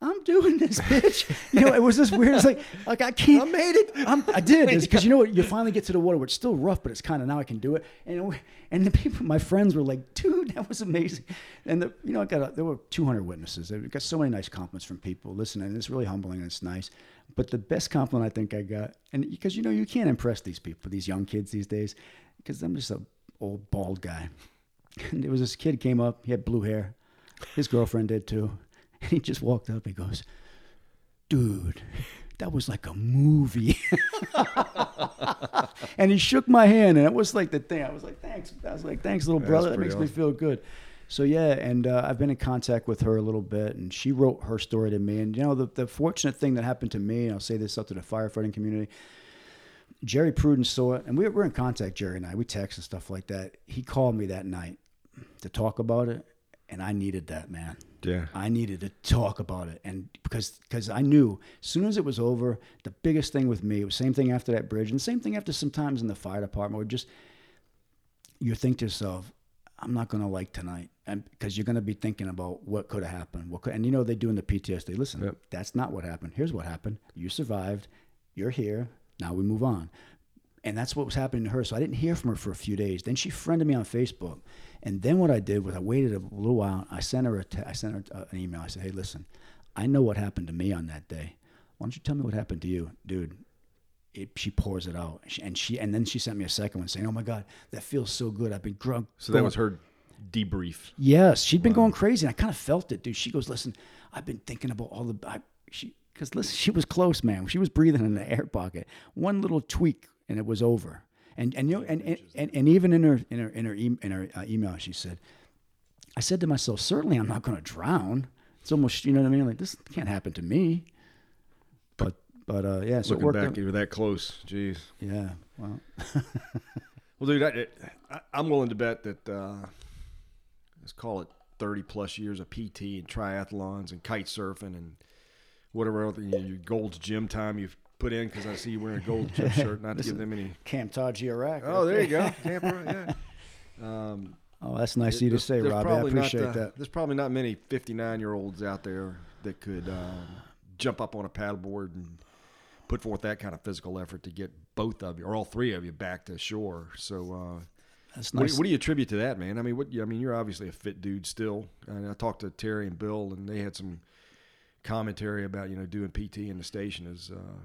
I'm doing this, bitch. You know, it was this weird. It's like, like I can't.
I made it.
I'm, I did because you know what? You finally get to the water, where it's still rough, but it's kind of now I can do it. And and the people, my friends, were like, "Dude, that was amazing." And the, you know, I got a, there were 200 witnesses. I got so many nice compliments from people listening. It's really humbling and it's nice. But the best compliment I think I got, and because you know you can't impress these people, these young kids these days, because I'm just a old bald guy. And there was this kid came up. He had blue hair. His girlfriend did too. And he just walked up. He goes, "Dude, that was like a movie." and he shook my hand, and it was like the thing. I was like, "Thanks." I was like, "Thanks, little brother. That makes me feel good." So yeah, and uh, I've been in contact with her a little bit, and she wrote her story to me. And you know, the, the fortunate thing that happened to me, and I'll say this up to the firefighting community. Jerry Pruden saw it, and we were in contact. Jerry and I, we text and stuff like that. He called me that night to talk about it, and I needed that man.
Yeah.
I needed to talk about it, and because because I knew as soon as it was over, the biggest thing with me it was same thing after that bridge, and same thing after sometimes in the fire department, where just you think to yourself, I'm not gonna like tonight, and because you're gonna be thinking about what could have happened, what could, and you know they do in the PTSD. Listen,
Yep.
that's not what happened. Here's what happened. You survived. You're here. Now we move on. And that's what was happening to her. So I didn't hear from her for a few days. Then she friended me on Facebook. And then what I did was I waited a little while. I sent her a te- I sent her uh, an email. I said, "Hey, listen, I know what happened to me on that day. Why don't you tell me what happened to you, dude?" It, she pours it out, She- and she and then she sent me a second one saying, "Oh my God, that feels so good. I've been drunk."
So that was her debrief.
Yes, she'd been going crazy. And I kind of felt it, dude. She goes, "Listen, I've been thinking about all the I, she because listen, she was close, man. She was breathing in the air pocket. One little tweak, and it was over. And and you know, and and, and, and even in her in her in her, e- in her uh, email, she said, "I said to myself, certainly I'm not going to drown. It's almost you know what I mean. Like this can't happen to me." But but uh, yeah, so
Looking back,
out.
you were that close. Jeez.
Yeah, well,
Well, dude, I, I, I'm willing to bet that uh, let's call it 30 plus years of PT and triathlons and kite surfing and whatever else, you know, your Gold's Gym time you've put in because I see you wearing a gold Gym shirt. Not to give them any.
Camp Taji Iraq.
Oh, there you go. Tampa, yeah. Um,
Oh, that's nice of you to say, Robbie. I appreciate
uh,
that.
There's probably not many 59 year olds out there that could um, jump up on a paddleboard and put forth that kind of physical effort to get both of you or all three of you back to shore. So, uh,
That's
what,
nice.
do, what do you attribute to that, man? I mean, what? I mean, you're obviously a fit dude still. And I talked to Terry and Bill, and they had some commentary about you know doing PT in the station is uh,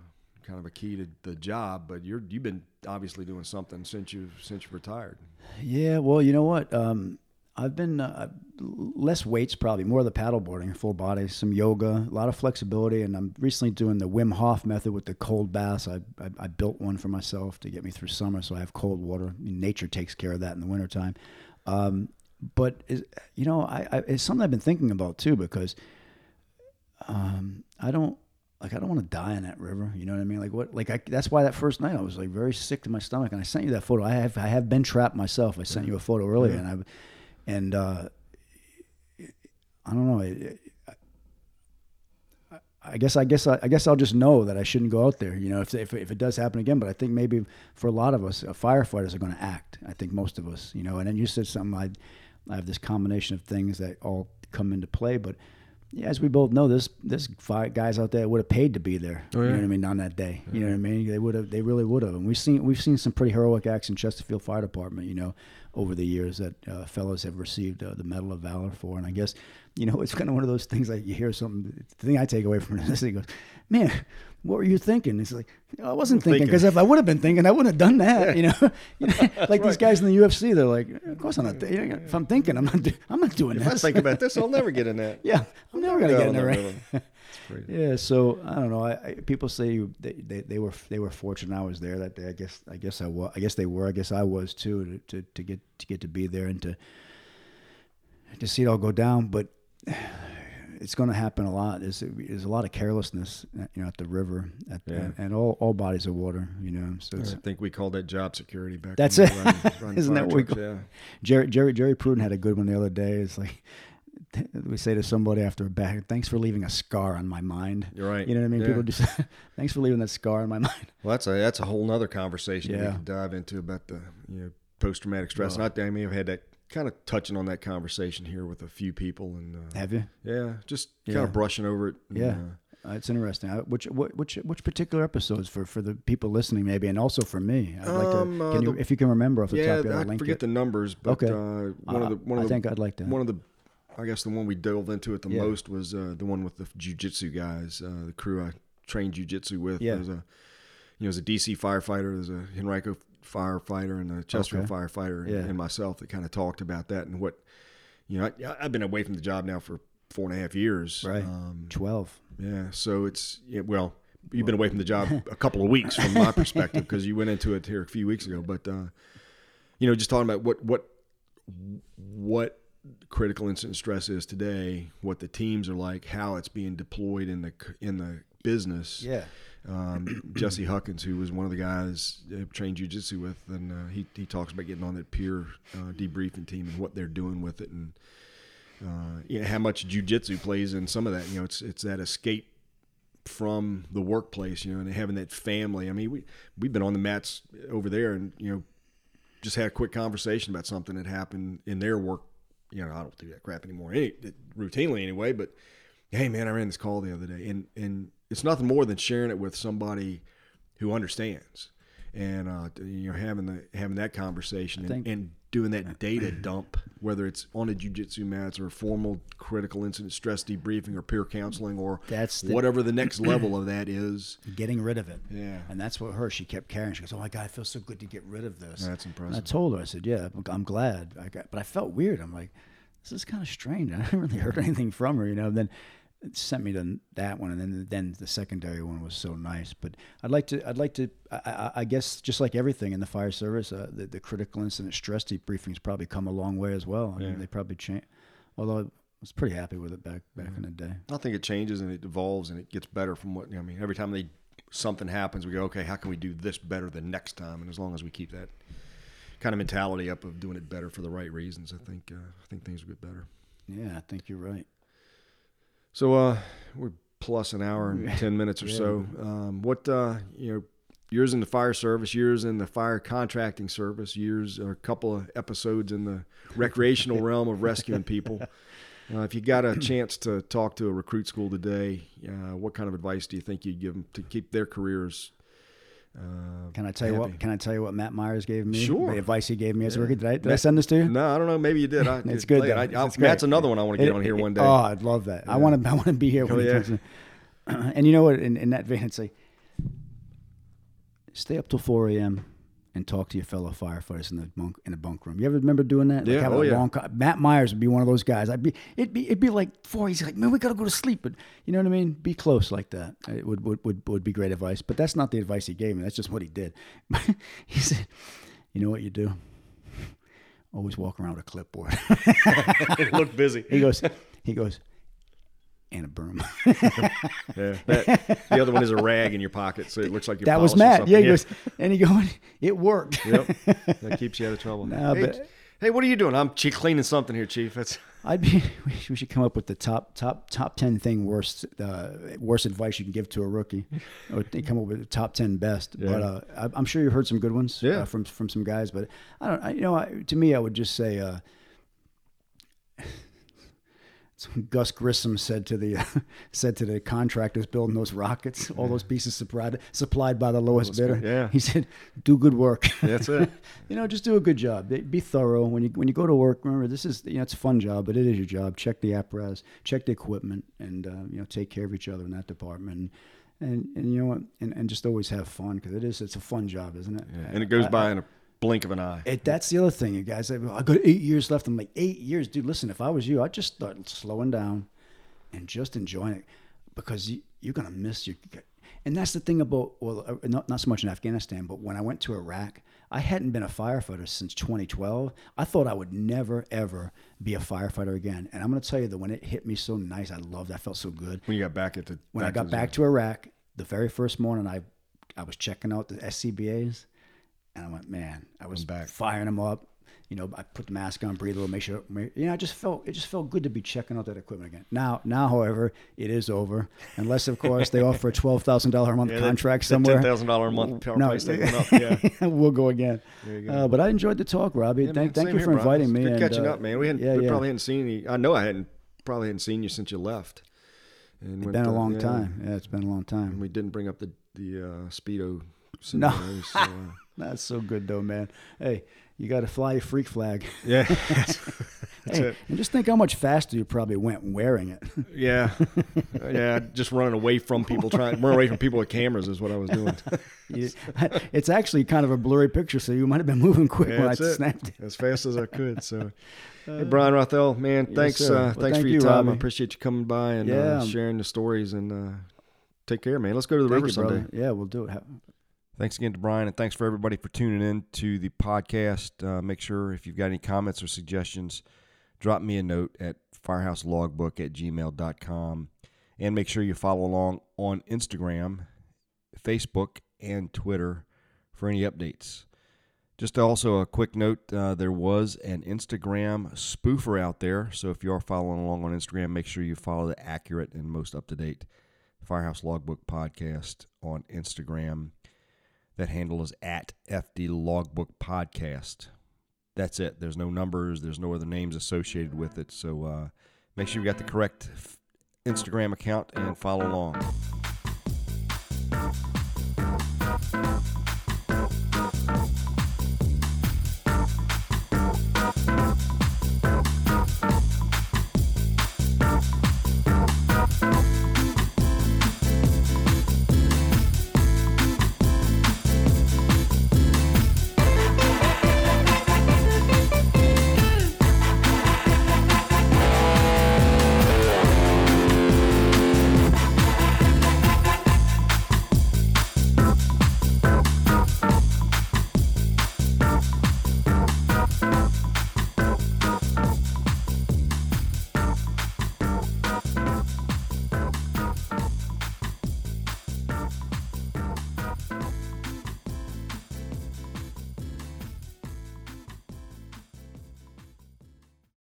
kind of a key to the job. But you're you've been obviously doing something since you since you retired.
Yeah, well, you know what? Um, I've been uh, less weights, probably more of the paddleboarding, full body, some yoga, a lot of flexibility, and I'm recently doing the Wim Hof method with the cold baths. I, I, I built one for myself to get me through summer, so I have cold water. Nature takes care of that in the wintertime. Um, but is, you know, I, I, it's something I've been thinking about too because um, I don't like I don't want to die in that river. You know what I mean? Like what? Like I, that's why that first night I was like very sick to my stomach, and I sent you that photo. I have I have been trapped myself. I sent you a photo earlier, and I and uh, I don't know. It, I, I guess I guess I, I guess I'll just know that I shouldn't go out there. You know, if, if if it does happen again. But I think maybe for a lot of us, uh, firefighters are going to act. I think most of us. You know, and then you said something. I I have this combination of things that all come into play, but. Yeah, as we both know, this there's five guys out there would have paid to be there.
Oh,
You know what I mean? On that day, you know what I mean? They would have, they really would have. And we've seen we've seen some pretty heroic acts in Chesterfield Fire Department. You know, over the years that uh, fellows have received uh, the Medal of Valor for. And I guess you know it's kind of one of those things like you hear something. The thing I take away from this, he goes, "Man, what were you thinking?" It's like I wasn't thinking because if I would have been thinking, I wouldn't have done that. You know, You know? like these guys in the UFC, they're like, "Of course I'm not. th- If I'm thinking, I'm not. Do- I'm not doing that.
If I
this.
think about this, I'll never get in that.
Yeah, I'm never gonna
go
get in there.
that
Right?
Crazy.
Yeah, so I don't know. I, I people say you- they, they, they were they were fortunate I was there that day. I guess I guess I was. I guess they were. I guess I was too to, to, to get to get to be there and to to see it all go down. But it's going to happen a lot. There's there's a lot of carelessness, uh, you know, at the river, at,
Yeah.
and all, all bodies of water. You know, so
I think we called that job security back.
That's it.
running- running
Isn't that what we call-
Yeah.
Jerry Jerry Jerry Pruden had a good one the other day. It's like we say to somebody after a bag, "Thanks for leaving a scar on my mind."
You're right.
You know what I mean?
Yeah.
People just thanks for leaving that scar on my mind.
Well, that's a that's a whole nother conversation we can dive into about the you know post traumatic stress. Not that I may have had that kind of touching on that conversation here with a few people, and uh,
Have you?
yeah, just kind of brushing over it. and,
Yeah.
uh,
Uh, it's interesting. Uh, which which which particular episodes for for the people listening maybe, and also for me. I'd like
Um,
to.
uh,
Can you,
the-
if you can remember off the
yeah,
top of your head,
I forget
it.
the numbers, but
Okay.
uh, one of the one
I
of the
think I'd like to.
one of the I guess the one we dove into it the
Yeah.
most was uh, the one with the jujitsu guys, uh, the crew I trained jujitsu with.
Yeah.
There's a you know, there's a DC firefighter, there's a Henrico firefighter, and a Chesterfield
Okay.
firefighter,
Yeah.
and myself that kind of talked about that and what you know. I, I've been away from the job now for four and a half years.
Right.
Um,
Twelve.
yeah. So it's yeah, well, you've been away from the job a couple of weeks from my perspective because you went into it here a few weeks ago. But uh, you know, just talking about what what what critical incident stress is today, what the teams are like, how it's being deployed in the in the business.
Yeah.
Um, Jesse Huckins, who was one of the guys I trained jujitsu with, and uh, he he talks about getting on that peer uh, debriefing team and what they're doing with it, and uh, you know, how much jujitsu plays in some of that. You know, it's it's that escape from the workplace, you know, and having that family. I mean, we we've been on the mats over there, and you know, just had a quick conversation about something that happened in their work. You know, I don't do that crap anymore, any, routinely anyway. But hey, man, I ran this call the other day, and and it's nothing more than sharing it with somebody who understands, and uh, you know, having the having that conversation and, and doing that data dump, whether it's on a jujitsu mats or a formal critical incident stress debriefing or peer counseling or
That's the-
whatever the next level of that is.
Getting rid of it.
Yeah.
And that's what her. She kept carrying. She goes, "Oh my god, I feel so good to get rid of this."
That's
And I told her, I said, "Yeah, I'm- glad." I got, but I felt weird. I'm like, "This is kind of strange." I haven't really heard anything from her, you know. Then it sent me to that one, and then then the secondary one was so nice. But I'd like to, I'd like to, I, I, I guess, just like everything in the fire service, uh, the, the critical incident stress debriefings probably come a long way as well. I
Yeah.
mean, they probably change. Although I was pretty happy with it back back in the day.
I think it changes and it evolves and it gets better from what I mean. Every time they something happens, we go, okay, how can we do this better the next time? And as long as we keep that kind of mentality up of doing it better for the right reasons, I think uh, I think things will get better.
Yeah, I think you're right.
So uh, we're plus an hour and ten minutes or
Yeah.
so. Um, what uh, you know, years in the fire service, years in the fire contracting service, years or a couple of episodes in the recreational realm of rescuing people. Uh, if you got a chance to talk to a recruit school today, uh, what kind of advice do you think you'd give them to keep their careers? Uh,
Can I tell you what? Can I tell you what Matt Myers gave me?
Sure.
The advice he gave me as a
Yeah.
rookie. Did I, did I send this to you?
No, I don't know. Maybe you did. I,
It's good.
I.
It's.
Matt's another one I want to get
It-
on here
it-
one day.
Oh, I'd love that. I want to. I want to be here when
Oh, yeah.
And you know what? In, in that vein, it's like stay up till four a.m. and talk to your fellow firefighters in the bunk in the bunk room. You ever remember doing that?
Yeah.
having
Oh,
a
yeah.
co- Matt Myers would be one of those guys. I'd be. It'd be. It'd be like four. He's like, man, we gotta go to sleep. But you know what I mean? Be close like that. It would would would, would be great advice. But that's not the advice he gave me. That's just what he did. he said, you know what you do? Always walk around with a clipboard.
look busy.
He goes, he goes, and a broom.
Yeah, that, the other one is a rag in your pocket, so it looks like you're
that was Matt.
something.
Yeah, he goes, and he going, it worked.
Yep, that keeps you out of trouble.
No,
hey,
but-
hey, what are you doing? I'm cleaning something here, Chief. That's
I'd be. We should- come up with the top, top, top ten thing worst, uh, worst advice you can give to a rookie, or come up with the top ten best. Yeah. But uh, I, I'm sure you've heard some good ones
Yeah.
uh, from from some guys. But I don't. I, you know, I, to me, I would just say. Gus Grissom said to the said to the contractors building those rockets, all those pieces supplied supplied by the lowest bidder.
good, yeah.
He said, "Do good work."
that's it.
you know, just do a good job. Be, thorough when you when you go to work. Remember, this is you know it's a fun job, but it is your job. Check the apparatus, check the equipment, and uh, you know take care of each other in that department. And and, and you know what, and, and just always have fun because it is it's a fun job, isn't it?
Yeah, and it goes
I-
by in a blink of an eye.
it, that's the other thing, you guys. say, "Well, I got eight years left. I'm like, eight years, dude. Listen, if I was you, I'd just start slowing down and just enjoying it because you, you're gonna miss your. And that's the thing about well, uh, not not so much in Afghanistan, but when I went to Iraq, I hadn't been a firefighter since 2012. I thought I would never ever be a firefighter again. And I'm gonna tell you that when it hit me so nice, I loved. it. I felt so good
when you got back at the
when I got
the-
back to Iraq, the very first morning, I I was checking out the SCBA's, and I went, man, I was
back.
firing them up. you know, I put the mask on, breathe a little, make sure, you know, I just felt it just felt good to be checking out that equipment again. Now, now, however, it is over, unless of course they offer a twelve thousand dollar a month
Yeah,
contract
that,
somewhere.
Ten thousand dollar a month power
No,
price went up. Yeah.
we'll go again.
Go.
Uh, but I enjoyed the talk, Robbie.
Yeah,
thank,
man,
thank you for inviting me.
Good
and,
catching
uh,
up, man. We hadn't,
yeah,
we probably hadn't seen you. I know I hadn't probably hadn't seen you since you left. And
It's been a long time. Yeah, it's been a long
And
time.
we didn't bring up the the uh, speedo.
No.
scenarios, so, uh,
That's so good, though, man. Hey, you got to fly a freak flag.
yeah, that's
Hey,
it.
and just think how much faster you probably went wearing it.
Yeah, yeah. Just running away from people, trying running away from people with cameras is what I was doing.
You- it's actually kind of a blurry picture, so you might have been moving quick
Yeah,
when I
it.
snapped it.
as fast as I could. So, hey, Brian Rothell, man,
yes,
thanks, uh,
Well,
thanks
thank
for your
you,
time. I appreciate you coming by and
Yeah.
uh, sharing the stories. And uh, take care, man. Let's go to the
Thank
river
you,
someday.
brother. Yeah, we'll do it. Ha-
Thanks again to Brian, and thanks for everybody for tuning in to the podcast. Uh, make sure if you've got any comments or suggestions, drop me a note at firehouselogbook at gmail.com. And make sure you follow along on Instagram, Facebook, and Twitter for any updates. Just also a quick note uh, there was an Instagram spoofer out there. So if you are following along on Instagram, make sure you follow the accurate and most up to date Firehouse Logbook podcast on Instagram. That handle is at FD Logbook Podcast. That's it. There's no numbers, there's no other names associated with it. So uh, make sure you've got the correct Instagram account and follow along.